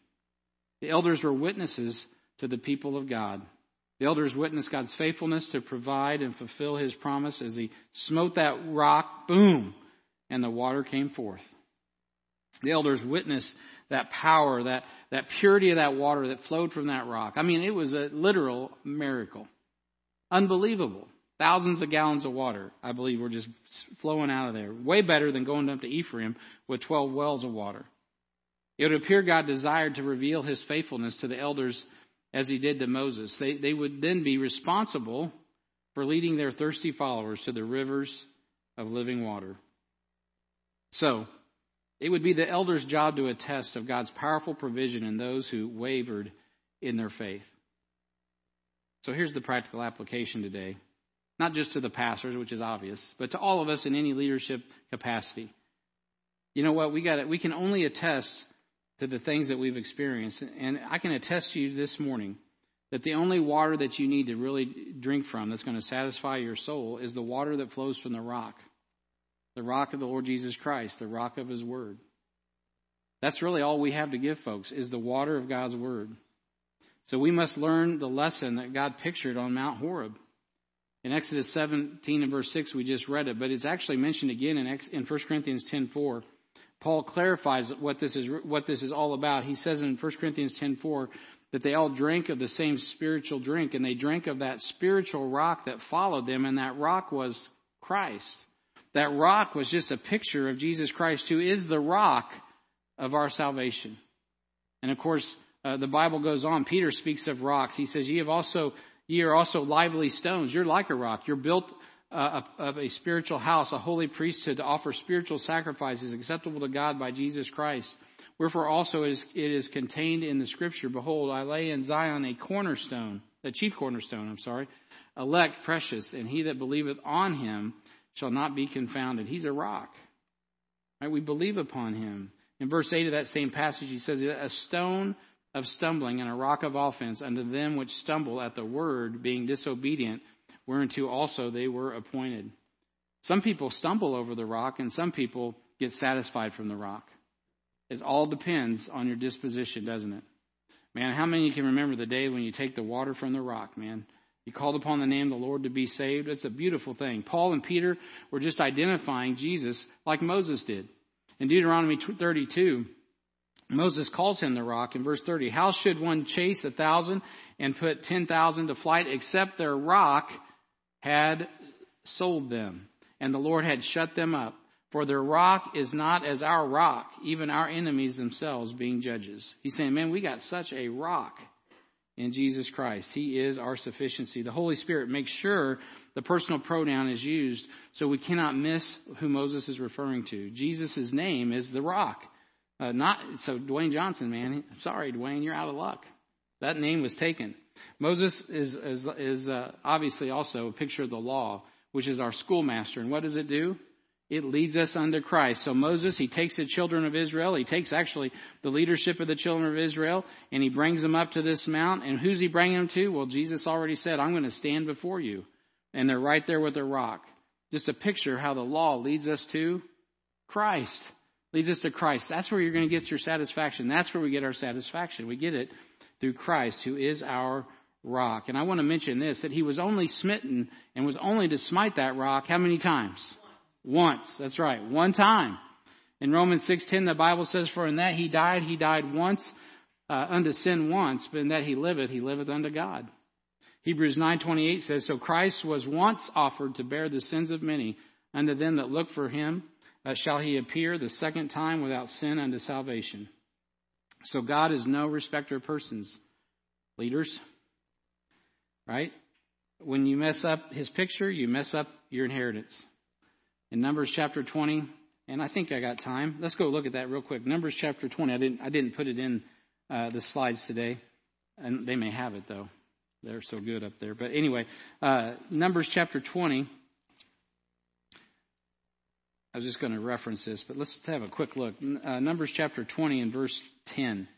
The elders were witnesses to the people of God. The elders witnessed God's faithfulness to provide and fulfill His promise as He smote that rock, boom, and the water came forth. The elders witnessed that power, that, that purity of that water that flowed from that rock. I mean, it was a literal miracle. Unbelievable. Thousands of gallons of water, I believe, were just flowing out of there. Way better than going up to Elim with 12 wells of water. It would appear God desired to reveal his faithfulness to the elders as he did to Moses. They, they would then be responsible for leading their thirsty followers to the rivers of living water. So, it would be the elders' job to attest of God's powerful provision in those who wavered in their faith. So here's the practical application today. Not just to the pastors, which is obvious, but to all of us in any leadership capacity. You know what? We got we can only attest to the things that we've experienced. And I can attest to you this morning that the only water that you need to really drink from that's going to satisfy your soul is the water that flows from the rock. The rock of the Lord Jesus Christ, the rock of His Word. That's really all we have to give folks is the water of God's Word. So we must learn the lesson that God pictured on Mount Horeb. In Exodus 17 and verse 6, we just read it, but it's actually mentioned again in, in 1 Corinthians 10.4. Paul clarifies what this is, what this is all about. He says in 1 Corinthians 10.4 that they all drank of the same spiritual drink, and they drank of that spiritual rock that followed them, and that rock was Christ. That rock was just a picture of Jesus Christ, who is the rock of our salvation. And of course, uh, the Bible goes on. Peter speaks of rocks. He says, "Ye have also, ye are also lively stones. You're like a rock. You're built uh, of a spiritual house, a holy priesthood to offer spiritual sacrifices acceptable to God by Jesus Christ. Wherefore also it is, it is contained in the scripture, Behold, I lay in Zion a cornerstone, the chief cornerstone, I'm sorry, elect, precious, and he that believeth on him shall not be confounded. He's a rock. Right? We believe upon him. In verse 8 of that same passage, he says, A stone of stumbling and a rock of offense unto them which stumble at the word, being disobedient, whereunto also they were appointed. Some people stumble over the rock, and some people get satisfied from the rock. It all depends on your disposition, doesn't it? Man, how many can remember the day when you take the water from the rock, man? You called upon the name of the Lord to be saved. It's a beautiful thing. Paul and Peter were just identifying Jesus like Moses did. In Deuteronomy 32, Moses calls him the rock in verse 30. How should one chase a thousand and put 10,000 to flight except their rock had sold them and the Lord had shut them up? For their rock is not as our rock, even our enemies themselves being judges. He's saying, man, we got such a rock in Jesus Christ. He is our sufficiency. The Holy Spirit makes sure the personal pronoun is used so we cannot miss who Moses is referring to. Jesus' name is the rock. Uh, not so Dwayne Johnson, man. Sorry, Dwayne, you're out of luck. That name was taken. Moses is is, is uh, obviously also a picture of the law, which is our schoolmaster. And what does it do? It leads us unto Christ. So Moses, he takes the children of Israel, he takes actually the leadership of the children of Israel, and he brings them up to this mount. And who's he bringing them to? Well, Jesus already said, I'm going to stand before you. And they're right there with the rock. Just a picture of how the law leads us to Christ. Leads us to Christ. That's where you're going to get your satisfaction. That's where we get our satisfaction. We get it through Christ, who is our rock. And I want to mention this, that he was only smitten and was only to smite that rock how many times? Once. That's right. One time. In Romans 6.10, the Bible says, For in that he died, he died once uh, unto sin once, but in that he liveth, he liveth unto God. Hebrews 9.28 says, So Christ was once offered to bear the sins of many. Unto them that look for him shall he appear the second time without sin unto salvation. So God is no respecter of persons. Leaders, right? When you mess up his picture, you mess up your inheritance in Numbers chapter 20, and I think I got time. Let's go look at that real quick. Numbers chapter 20. I didn't I didn't put it in uh, the slides today, and they may have it though. They're so good up there. But anyway, uh, Numbers chapter 20. I was just going to reference this, but let's have a quick look. Uh, Numbers chapter 20 and verse 10.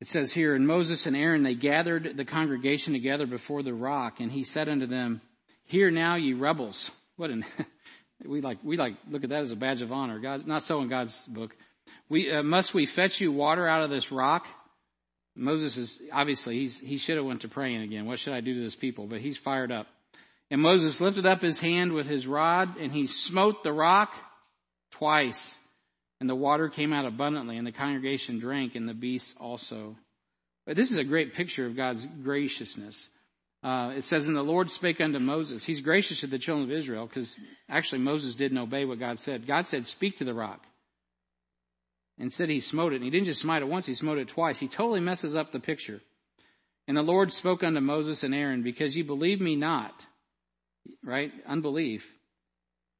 It says here, And Moses and Aaron, they gathered the congregation together before the rock, and he said unto them, Hear now, ye rebels. What an we like we like look at that as a badge of honor. God, not so in God's book. We uh, must we fetch you water out of this rock. Moses is obviously he's he should have went to praying again. What should I do to this people? But he's fired up. And Moses lifted up his hand with his rod and he smote the rock twice. And the water came out abundantly and the congregation drank and the beasts also. But this is a great picture of God's graciousness. Uh, it says, And the Lord spake unto Moses. He's gracious to the children of Israel because actually Moses didn't obey what God said. God said, Speak to the rock. And said he smote it. And he didn't just smite it once, he smote it twice. He totally messes up the picture. And the Lord spoke unto Moses and Aaron, Because ye believe me not, right? Unbelief.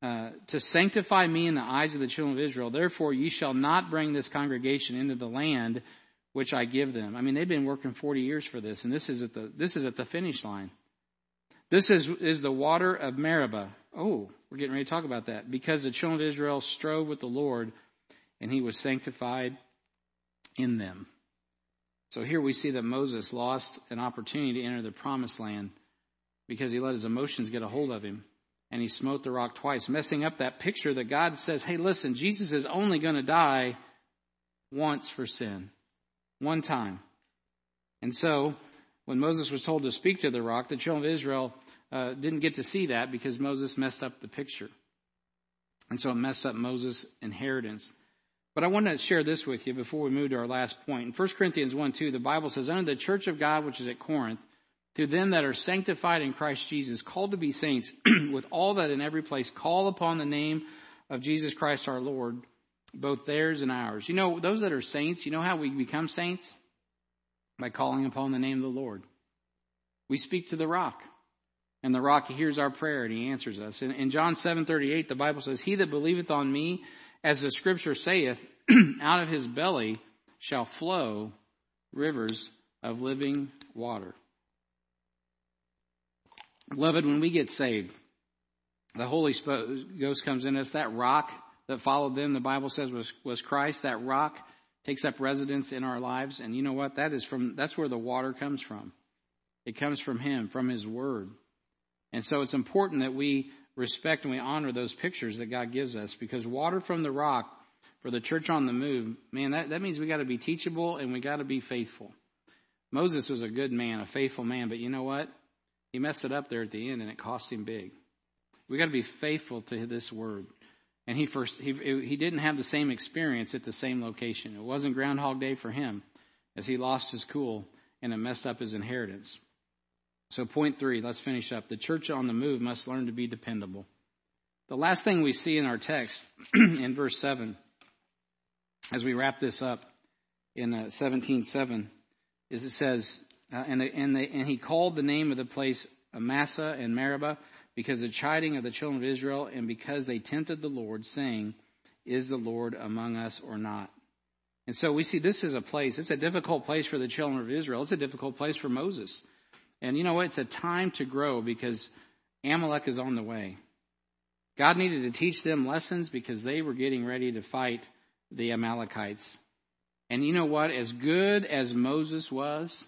Uh, to sanctify me in the eyes of the children of Israel. Therefore, ye shall not bring this congregation into the land which I give them. I mean, they've been working 40 years for this, and this is at the, this is at the finish line. This is, is the water of Meribah. Oh, we're getting ready to talk about that. Because the children of Israel strove with the Lord, and he was sanctified in them. So here we see that Moses lost an opportunity to enter the promised land because he let his emotions get a hold of him. And he smote the rock twice, messing up that picture that God says, hey, listen, Jesus is only going to die once for sin. One time. And so, when Moses was told to speak to the rock, the children of Israel uh, didn't get to see that because Moses messed up the picture. And so it messed up Moses' inheritance. But I want to share this with you before we move to our last point. In 1 Corinthians 1 2, the Bible says, Under the church of God which is at Corinth, to them that are sanctified in Christ Jesus, called to be saints, with all that in every place call upon the name of Jesus Christ our Lord, both theirs and ours. You know, those that are saints, you know how we become saints? By calling upon the name of the Lord. We speak to the rock, and the rock hears our prayer and he answers us. In, in John 7:38, the Bible says, "He that believeth on me, as the Scripture saith, out of his belly shall flow rivers of living water. Beloved, when we get saved, the Holy Ghost comes in us. That rock that followed them, the Bible says, was, was Christ. That rock takes up residence in our lives. And you know what? That is from, that's where the water comes from. It comes from Him, from His Word. And so it's important that we respect and we honor those pictures that God gives us because water from the rock for the church on the move, man, that, that means we got to be teachable and we got to be faithful. Moses was a good man, a faithful man, but you know what? He messed it up there at the end and it cost him big. We got to be faithful to this word. And he first he he didn't have the same experience at the same location. It wasn't Groundhog Day for him, as he lost his cool and it messed up his inheritance. So point three, let's finish up. The church on the move must learn to be dependable. The last thing we see in our text in verse seven, as we wrap this up in uh, seventeen seven, is it says, uh, and and, and he called the name of the place Massah and Meribah because of the chiding of the children of Israel and because they tempted the Lord, saying, Is the Lord among us or not? And so we see this is a place, it's a difficult place for the children of Israel. It's a difficult place for Moses. And you know what? It's a time to grow because Amalek is on the way. God needed to teach them lessons because they were getting ready to fight the Amalekites. And you know what? As good as Moses was,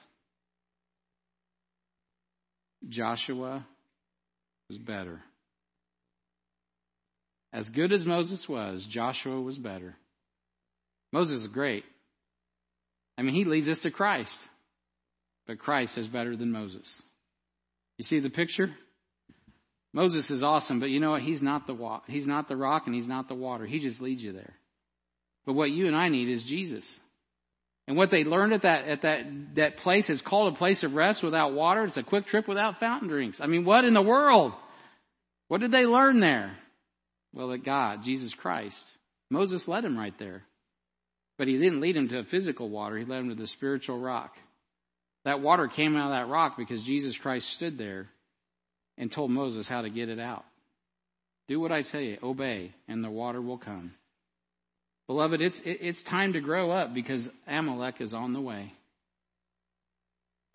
Joshua was better. As good as Moses was, Joshua was better. Moses is great. I mean, he leads us to Christ. But Christ is better than Moses. You see the picture? Moses is awesome, but you know what? He's not the wa- he's not the rock and he's not the water. He just leads you there. But what you and I need is Jesus. And what they learned at that at that that place is called a place of rest without water. It's a QuikTrip without fountain drinks. I mean, what in the world? What did they learn there? Well, that God, Jesus Christ. Moses led him right there. But he didn't lead him to physical water, he led him to the spiritual rock. That water came out of that rock because Jesus Christ stood there and told Moses how to get it out. Do what I tell you, obey, and the water will come. Beloved, it's, it's time to grow up because Amalek is on the way.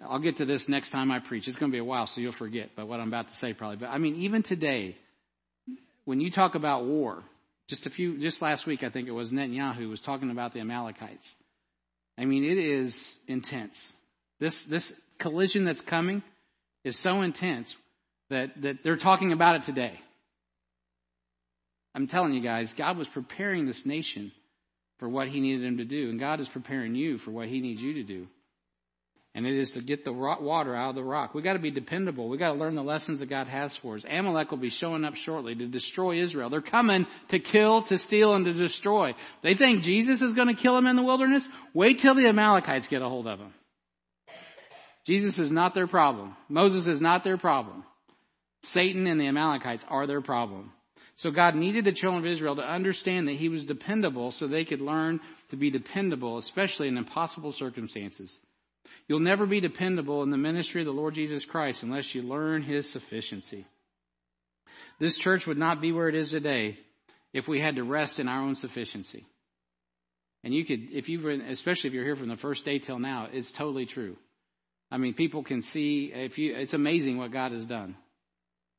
I'll get to this next time I preach. It's going to be a while, so you'll forget but what I'm about to say probably. But I mean, even today, when you talk about war, just a few, just last week, I think it was Netanyahu was talking about the Amalekites. I mean, it is intense. This, this collision that's coming is so intense that, that they're talking about it today. I'm telling you guys, God was preparing this nation for what he needed him to do. And God is preparing you for what he needs you to do. And it is to get the water out of the rock. We got to be dependable. We got to learn the lessons that God has for us. Amalek will be showing up shortly to destroy Israel. They're coming to kill, to steal, and to destroy. They think Jesus is going to kill them in the wilderness. Wait till the Amalekites get a hold of them. Jesus is not their problem. Moses is not their problem. Satan and the Amalekites are their problem. So God needed the children of Israel to understand that He was dependable so they could learn to be dependable, especially in impossible circumstances. You'll never be dependable in the ministry of the Lord Jesus Christ unless you learn His sufficiency. This church would not be where it is today if we had to rest in our own sufficiency. And you could, if you've been, especially if you're here from the first day till now, it's totally true. I mean, people can see, if you, it's amazing what God has done.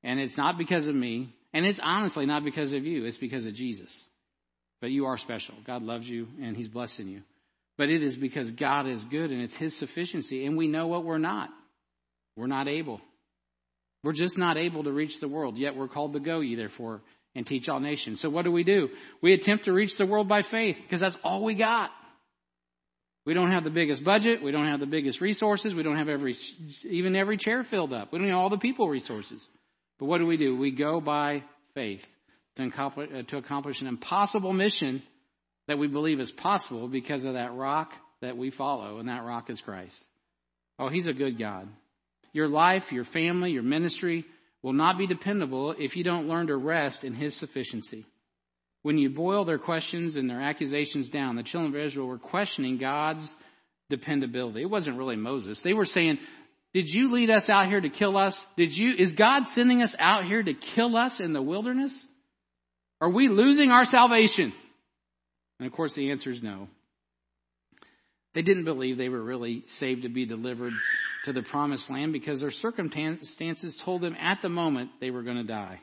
And it's not because of me. And it's honestly not because of you, it's because of Jesus. But you are special. God loves you and He's blessing you. But it is because God is good and it's His sufficiency. And we know what we're not. We're not able. We're just not able to reach the world, yet we're called to go ye therefore and teach all nations. So what do we do? We attempt to reach the world by faith because that's all we got. We don't have the biggest budget. We don't have the biggest resources. We don't have every, even every chair filled up. We don't have all the people resources. But what do we do? We go by faith to accomplish, uh, to accomplish an impossible mission that we believe is possible because of that rock that we follow, and that rock is Christ. Oh, He's a good God. Your life, your family, your ministry will not be dependable if you don't learn to rest in His sufficiency. When you boil their questions and their accusations down, the children of Israel were questioning God's dependability. It wasn't really Moses. They were saying, did you lead us out here to kill us? Did you, is God sending us out here to kill us in the wilderness? Are we losing our salvation? And of course, the answer is no. They didn't believe they were really saved to be delivered to the promised land because their circumstances told them at the moment they were going to die.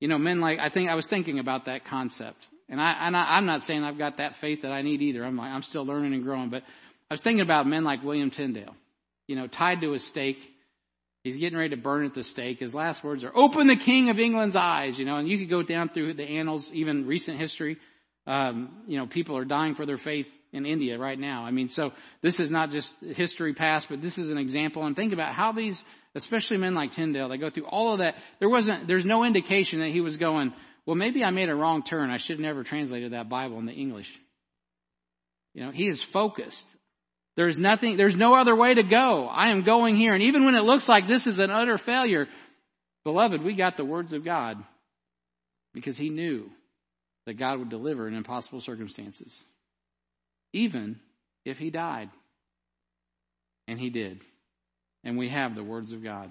You know, men like, I think I was thinking about that concept. And I, and I, am not saying I've got that faith that I need either. I'm like, I'm still learning and growing. But I was thinking about men like William Tyndale, you know, tied to a stake. He's getting ready to burn at the stake. His last words are, open the King of England's eyes, you know, and you could go down through the annals, even recent history. Um, you know, people are dying for their faith in India right now. I mean, so this is not just history past, but this is an example. And think about how these, especially men like Tyndale, they go through all of that. There wasn't, there's no indication that he was going, well, maybe I made a wrong turn. I should have never translated that Bible into English. You know, he is focused. There's nothing, there's no other way to go. I am going here. And even when it looks like this is an utter failure, beloved, we got the words of God because he knew that God would deliver in impossible circumstances, even if he died. And he did. And we have the words of God.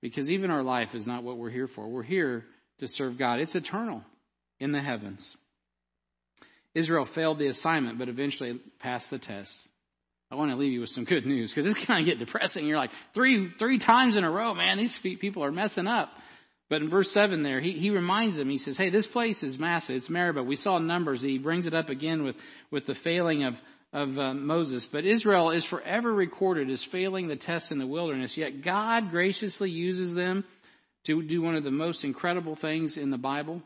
Because even our life is not what we're here for. We're here to serve God. It's eternal in the heavens. Israel failed the assignment, but eventually passed the test. I want to leave you with some good news because it's kind of get depressing. You're like three three times in a row, man. These people are messing up. But in verse seven, there he he reminds them. He says, "Hey, this place is Massah. It's Meribah. We saw numbers. He brings it up again with with the failing of of uh, Moses. But Israel is forever recorded as failing the test in the wilderness. Yet God graciously uses them to do one of the most incredible things in the Bible,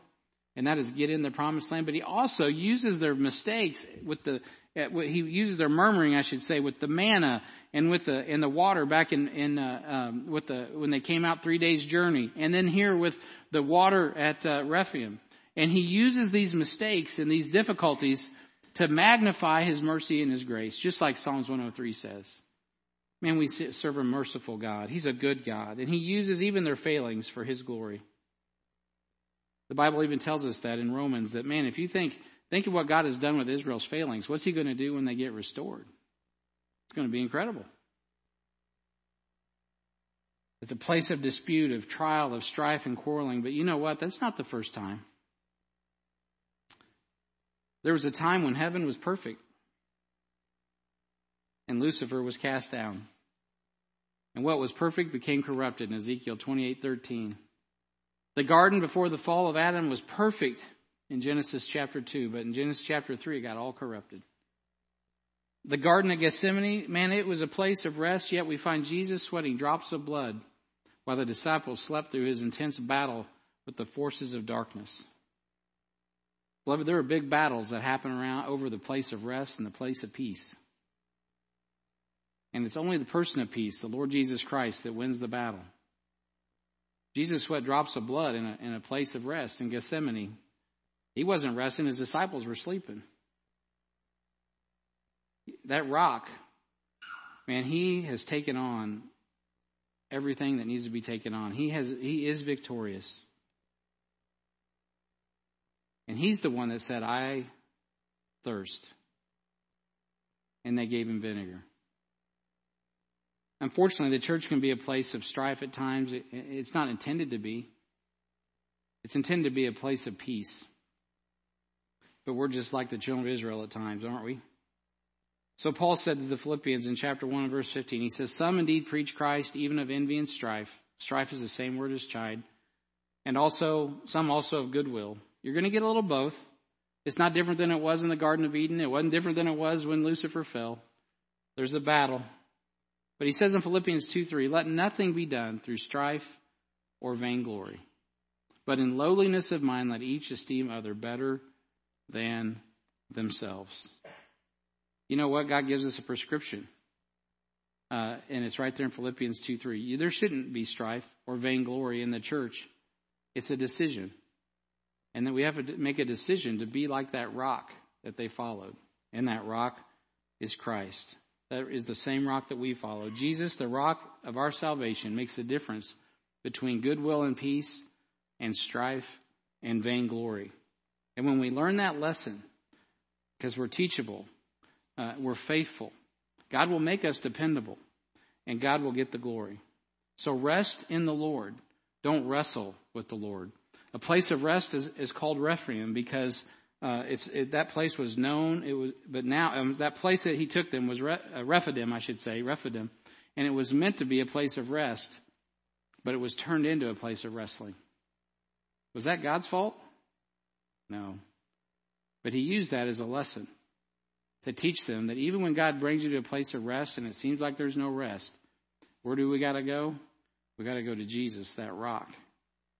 and that is get in the promised land. But he also uses their mistakes with the he uses their murmuring, I should say, with the manna and with the in the water back in in uh, um, with the when they came out three days journey, and then here with the water at uh, Rephidim. And he uses these mistakes and these difficulties to magnify his mercy and his grace, just like Psalms 103 says. Man, we serve a merciful God. He's a good God. And He uses even their failings for His glory. The Bible even tells us that in Romans that, man, if you think, think of what God has done with Israel's failings, what's He going to do when they get restored? It's going to be incredible. It's a place of dispute, of trial, of strife and quarreling. But you know what? That's not the first time. There was a time when heaven was perfect and Lucifer was cast down. And what was perfect became corrupted in Ezekiel 28:13. The garden before the fall of Adam was perfect in Genesis chapter 2, but in Genesis chapter 3 it got all corrupted. The garden of Gethsemane, man, it was a place of rest, yet we find Jesus sweating drops of blood while the disciples slept through his intense battle with the forces of darkness. Beloved, there are big battles that happen around over the place of rest and the place of peace. And it's only the person of peace, the Lord Jesus Christ, that wins the battle. Jesus sweat drops of blood in a, in a place of rest in Gethsemane. He wasn't resting, his disciples were sleeping. That rock, man, he has taken on everything that needs to be taken on. He has he is victorious. And he's the one that said, I thirst. And they gave him vinegar. Unfortunately, the church can be a place of strife at times. It's not intended to be. It's intended to be a place of peace. But we're just like the children of Israel at times, aren't we? So Paul said to the Philippians in chapter 1 and verse 15, he says, Some indeed preach Christ, even of envy and strife. Strife is the same word as chide. And also, some also of goodwill. You're going to get a little both. It's not different than it was in the Garden of Eden. It wasn't different than it was when Lucifer fell. There's a battle. But he says in Philippians 2 3, let nothing be done through strife or vainglory, but in lowliness of mind let each esteem other better than themselves. You know what? God gives us a prescription. Uh, and it's right there in Philippians 2 3. There shouldn't be strife or vainglory in the church. It's a decision. And then we have to make a decision to be like that rock that they followed. And that rock is Christ. That is the same rock that we follow. Jesus, the rock of our salvation, makes the difference between goodwill and peace and strife and vainglory. And when we learn that lesson, because we're teachable, uh, we're faithful, God will make us dependable, and God will get the glory. So rest in the Lord. Don't wrestle with the Lord. A place of rest is, is called Rephidim because uh, it's it, that place was known. It was, but now um, that place that he took them was Re, uh, Rephidim, I should say, Rephidim, and it was meant to be a place of rest, but it was turned into a place of wrestling. Was that God's fault? No, but He used that as a lesson to teach them that even when God brings you to a place of rest and it seems like there's no rest, where do we got to go? We got to go to Jesus, that rock,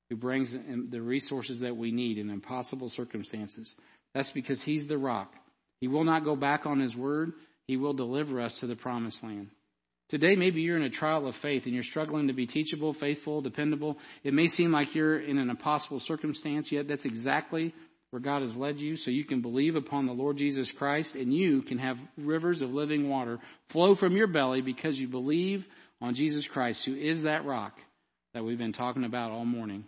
who brings the resources that we need in impossible circumstances. That's because He's the rock. He will not go back on His word. He will deliver us to the promised land. Today, maybe you're in a trial of faith and you're struggling to be teachable, faithful, dependable. It may seem like you're in an impossible circumstance, yet that's exactly where God has led you so you can believe upon the Lord Jesus Christ and you can have rivers of living water flow from your belly because you believe on Jesus Christ, who is that rock that we've been talking about all morning.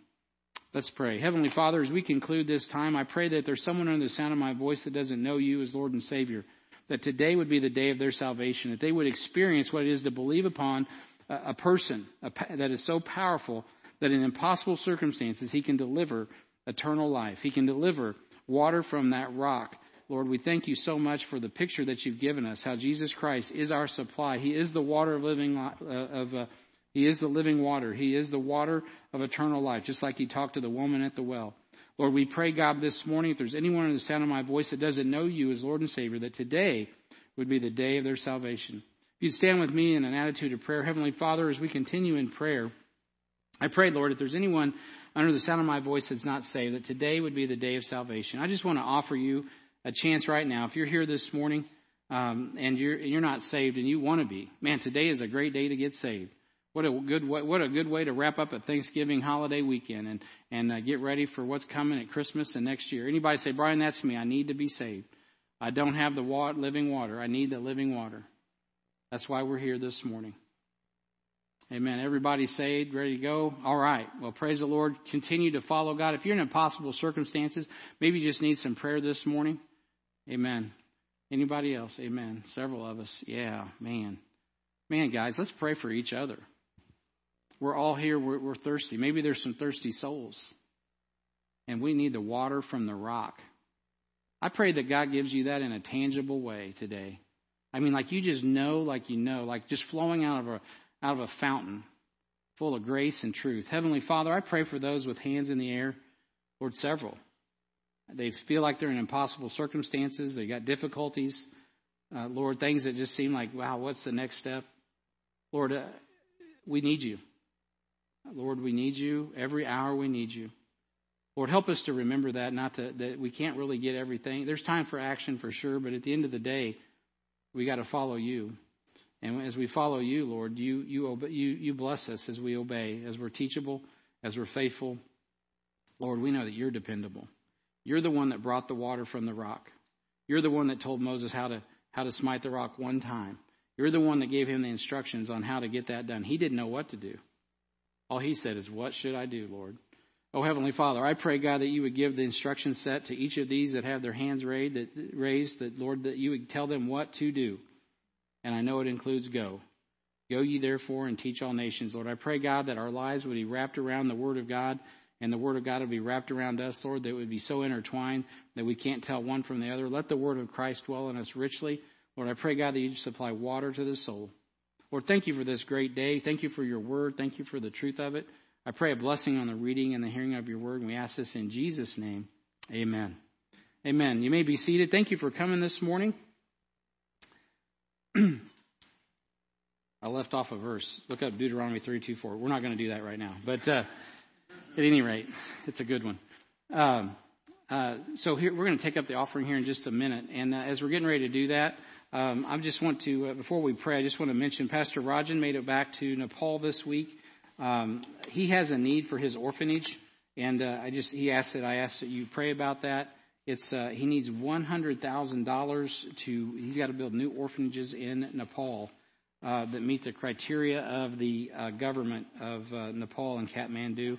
Let's pray. Heavenly Father, as we conclude this time, I pray that there's someone under the sound of my voice that doesn't know you as Lord and Savior, that today would be the day of their salvation, that they would experience what it is to believe upon a person that is so powerful that in impossible circumstances he can deliver eternal life. He can deliver water from that rock. Lord, we thank you so much for the picture that you've given us, how Jesus Christ is our supply. He is the water of living, uh, of, uh, he is the living water. He is the water of eternal life, just like he talked to the woman at the well. Lord, we pray, God, this morning, if there's anyone in the sound of my voice that doesn't know you as Lord and Savior, that today would be the day of their salvation. If you'd stand with me in an attitude of prayer, Heavenly Father, as we continue in prayer, I pray, Lord, if there's anyone under the sound of my voice that's not saved, that today would be the day of salvation. I just want to offer you a chance right now. If you're here this morning um, and you're you're not saved and you want to be, man, today is a great day to get saved. What a good way, what a good way to wrap up a Thanksgiving holiday weekend and and uh, get ready for what's coming at Christmas and next year. Anybody say, Brian, that's me. I need to be saved. I don't have the water, living water. I need the living water. That's why we're here this morning. Amen. Everybody saved, ready to go? All right. Well, praise the Lord. Continue to follow God. If you're in impossible circumstances, maybe you just need some prayer this morning. Amen. Anybody else? Amen. Several of us. Yeah, man. Man, guys, let's pray for each other. We're all here. We're, we're thirsty. Maybe there's some thirsty souls. And we need the water from the rock. I pray that God gives you that in a tangible way today. I mean, like you just know, like you know, like just flowing out of a out of a fountain full of grace and truth. Heavenly Father, I pray for those with hands in the air. Lord, several. They feel like they're in impossible circumstances. They got difficulties. Uh, Lord, things that just seem like, wow, what's the next step? Lord, uh, we need you. Lord, we need you. Every hour we need you. Lord, help us to remember that, not to, that we can't really get everything. There's time for action for sure, but at the end of the day, we got to follow you. And as we follow you, Lord, you, you, you, you bless us as we obey, as we're teachable, as we're faithful. Lord, we know that you're dependable. You're the one that brought the water from the rock. You're the one that told Moses how to, how to smite the rock one time. You're the one that gave him the instructions on how to get that done. He didn't know what to do. All he said is, What should I do, Lord? Oh, Heavenly Father, I pray, God, that you would give the instruction set to each of these that have their hands raised, that Lord, that you would tell them what to do and I know it includes go. Go ye therefore and teach all nations. Lord, I pray, God, that our lives would be wrapped around the Word of God and the Word of God would be wrapped around us, Lord, that would be so intertwined that we can't tell one from the other. Let the Word of Christ dwell in us richly. Lord, I pray, God, that you supply water to the soul. Lord, thank you for this great day. Thank you for your Word. Thank you for the truth of it. I pray a blessing on the reading and the hearing of your Word, and we ask this in Jesus' name. Amen. Amen. You may be seated. Thank you for coming this morning. I left off a verse. Look up Deuteronomy 3, 2, 4. We're not going to do that right now. But uh, at any rate, it's a good one. Um, uh, so here, we're going to take up the offering here in just a minute. And uh, as we're getting ready to do that, um, I just want to, uh, before we pray, I just want to mention Pastor Rajan made it back to Nepal this week. Um, he has a need for his orphanage. And uh, I just, he asked that I asked that you pray about that. It's uh, he needs one hundred thousand dollars to. He's got to build new orphanages in Nepal uh, that meet the criteria of the uh, government of uh, Nepal and Kathmandu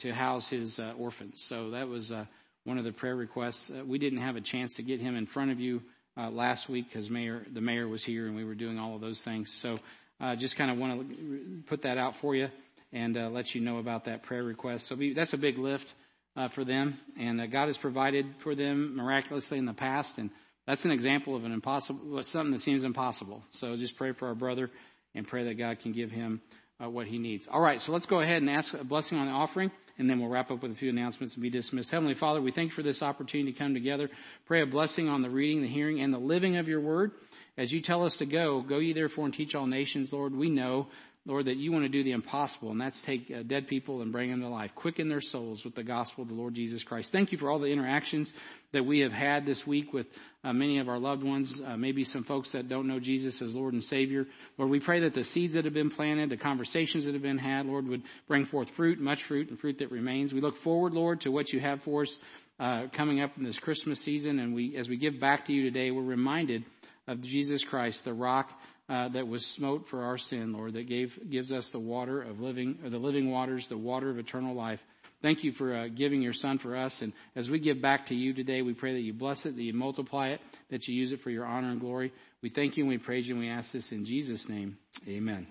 to house his uh, orphans. So that was uh, one of the prayer requests. we didn't have a chance to get him in front of you uh last week because mayor the mayor was here and we were doing all of those things. So uh just kind of want to put that out for you and uh let you know about that prayer request. So be, that's a big lift. Uh, for them, and uh, God has provided for them miraculously in the past, and that's an example of an impossible, something that seems impossible. So just pray for our brother and pray that God can give him uh, what he needs. All right, so let's go ahead and ask a blessing on the offering, and then we'll wrap up with a few announcements and be dismissed. Heavenly Father, we thank you for this opportunity to come together. Pray a blessing on the reading, the hearing, and the living of your word. As you tell us to go, go ye therefore and teach all nations, Lord. We know Lord, that you want to do the impossible, and that's take uh, dead people and bring them to life, quicken their souls with the gospel of the Lord Jesus Christ. Thank you for all the interactions that we have had this week with uh, many of our loved ones, uh, maybe some folks that don't know Jesus as Lord and Savior. Lord, we pray that the seeds that have been planted, the conversations that have been had, Lord, would bring forth fruit, much fruit, and fruit that remains. We look forward, Lord, to what you have for us uh, coming up in this Christmas season, and we, as we give back to you today, we're reminded of Jesus Christ, the rock uh, that was smote for our sin, Lord, that gave gives us the water of living, or the living waters, the water of eternal life. Thank you for uh, giving your Son for us, and as we give back to you today, we pray that you bless it, that you multiply it, that you use it for your honor and glory. We thank you and we praise you, and we ask this in Jesus' name. Amen.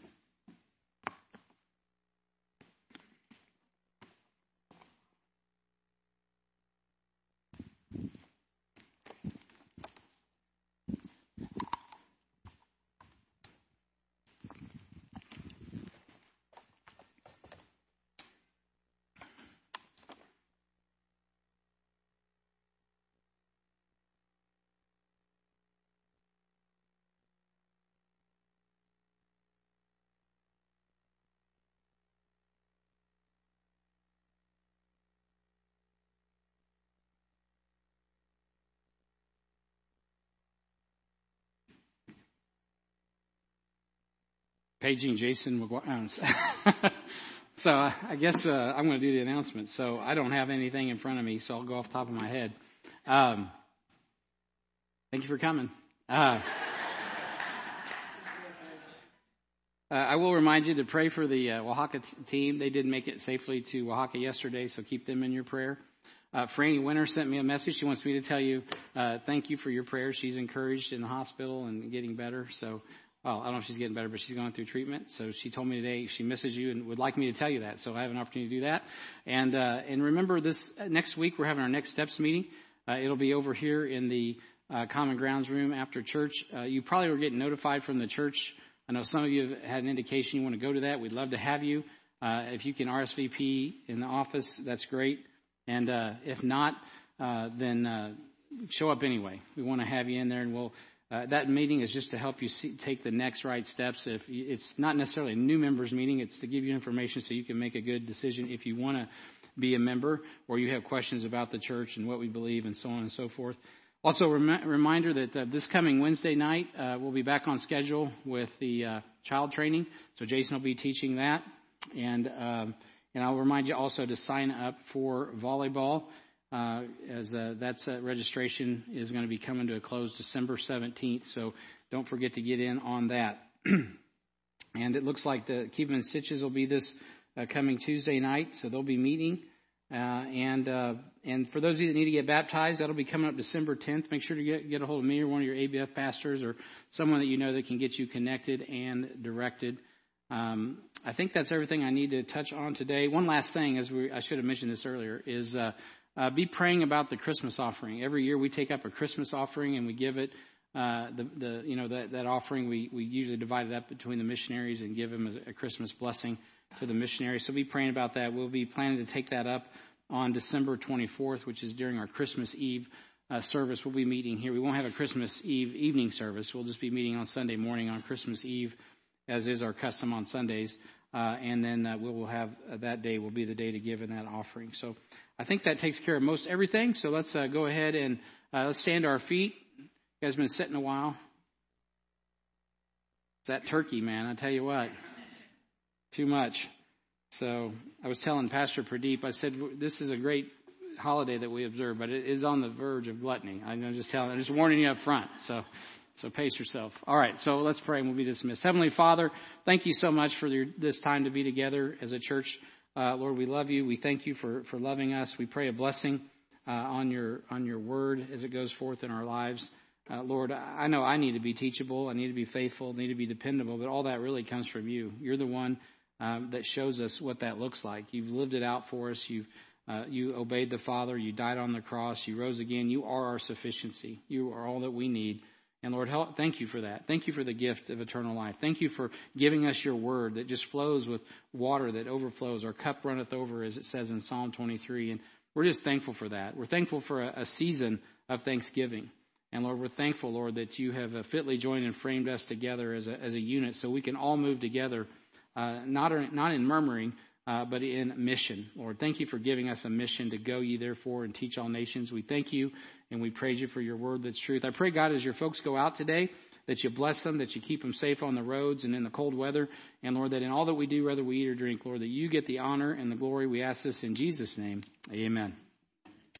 Paging Jason McGuire. so I guess uh, I'm going to do the announcement. So I don't have anything in front of me, so I'll go off the top of my head. Um, thank you for coming. Uh, uh, I will remind you to pray for the uh, Oaxaca team. They did make it safely to Oaxaca yesterday, so keep them in your prayer. Uh, Franny Winter sent me a message. She wants me to tell you uh, thank you for your prayers. She's encouraged in the hospital and getting better. So well, I don't know if she's getting better, but she's going through treatment. So she told me today she misses you and would like me to tell you that. So I have an opportunity to do that. And uh, and remember this uh, next week we're having our next steps meeting. Uh, it'll be over here in the uh, common grounds room after church. Uh, you probably were getting notified from the church. I know some of you have had an indication you want to go to that. We'd love to have you. Uh, if you can RSVP in the office, that's great. And uh, if not, uh, then uh, show up anyway. We want to have you in there, and we'll uh, that meeting is just to help you see, take the next right steps. If you, it's not necessarily a new members meeting, it's to give you information so you can make a good decision if you want to be a member or you have questions about the church and what we believe and so on and so forth. Also, rem- reminder that uh, this coming Wednesday night uh, we'll be back on schedule with the uh, child training. So Jason will be teaching that, and um, and I'll remind you also to sign up for volleyball uh, as uh, that's uh, registration is going to be coming to a close December 17th. So don't forget to get in on that. and it looks like the Keeping in Stitches will be this uh, coming Tuesday night, so they'll be meeting. Uh, and uh, and for those of you that need to get baptized, that'll be coming up December 10th. Make sure to get get a hold of me or one of your ABF pastors or someone that you know that can get you connected and directed. Um, I think that's everything I need to touch on today. One last thing, as we I should have mentioned this earlier, is uh, uh, be praying about the Christmas offering. Every year we take up a Christmas offering and we give it. Uh, the, the, you know, that, that offering we, we usually divide it up between the missionaries and give them a, a Christmas blessing to the missionaries. So be praying about that. We'll be planning to take that up on December 24th, which is during our Christmas Eve uh, service. We'll be meeting here. We won't have a Christmas Eve evening service. We'll just be meeting on Sunday morning on Christmas Eve, as is our custom on Sundays. Uh, and then uh, we will have uh, that day will be the day to give in that offering. So I think that takes care of most everything. So let's uh, go ahead and uh, let's stand to our feet. You guys been sitting a while. It's that turkey, man. I tell you what, too much. So I was telling Pastor Pradeep, I said this is a great holiday that we observe, but it is on the verge of gluttony. I'm just telling, I'm just warning you up front. So. So pace yourself. All right, so let's pray and we'll be dismissed. Heavenly Father, thank you so much for your, this time to be together as a church. Uh, Lord, we love you. We thank you for, for loving us. We pray a blessing uh, on your on your word as it goes forth in our lives. Uh, Lord, I know I need to be teachable. I need to be faithful. I need to be dependable. But all that really comes from you. You're the one um, that shows us what that looks like. You've lived it out for us. You've uh, you obeyed the Father. You died on the cross. You rose again. You are our sufficiency. You are all that we need. And Lord, help, thank you for that. Thank you for the gift of eternal life. Thank you for giving us your word that just flows with water that overflows. Our cup runneth over, as it says in Psalm 23. And we're just thankful for that. We're thankful for a, a season of thanksgiving. And Lord, we're thankful, Lord, that you have uh, fitly joined and framed us together as a, as a unit so we can all move together, uh, not, not in murmuring, uh, but in mission. Lord, thank you for giving us a mission to go ye therefore and teach all nations. We thank you and we praise you for your word that's truth. I pray, God, as your folks go out today, that you bless them, that you keep them safe on the roads and in the cold weather. And Lord, that in all that we do, whether we eat or drink, Lord, that you get the honor and the glory. We ask this in Jesus' name. Amen.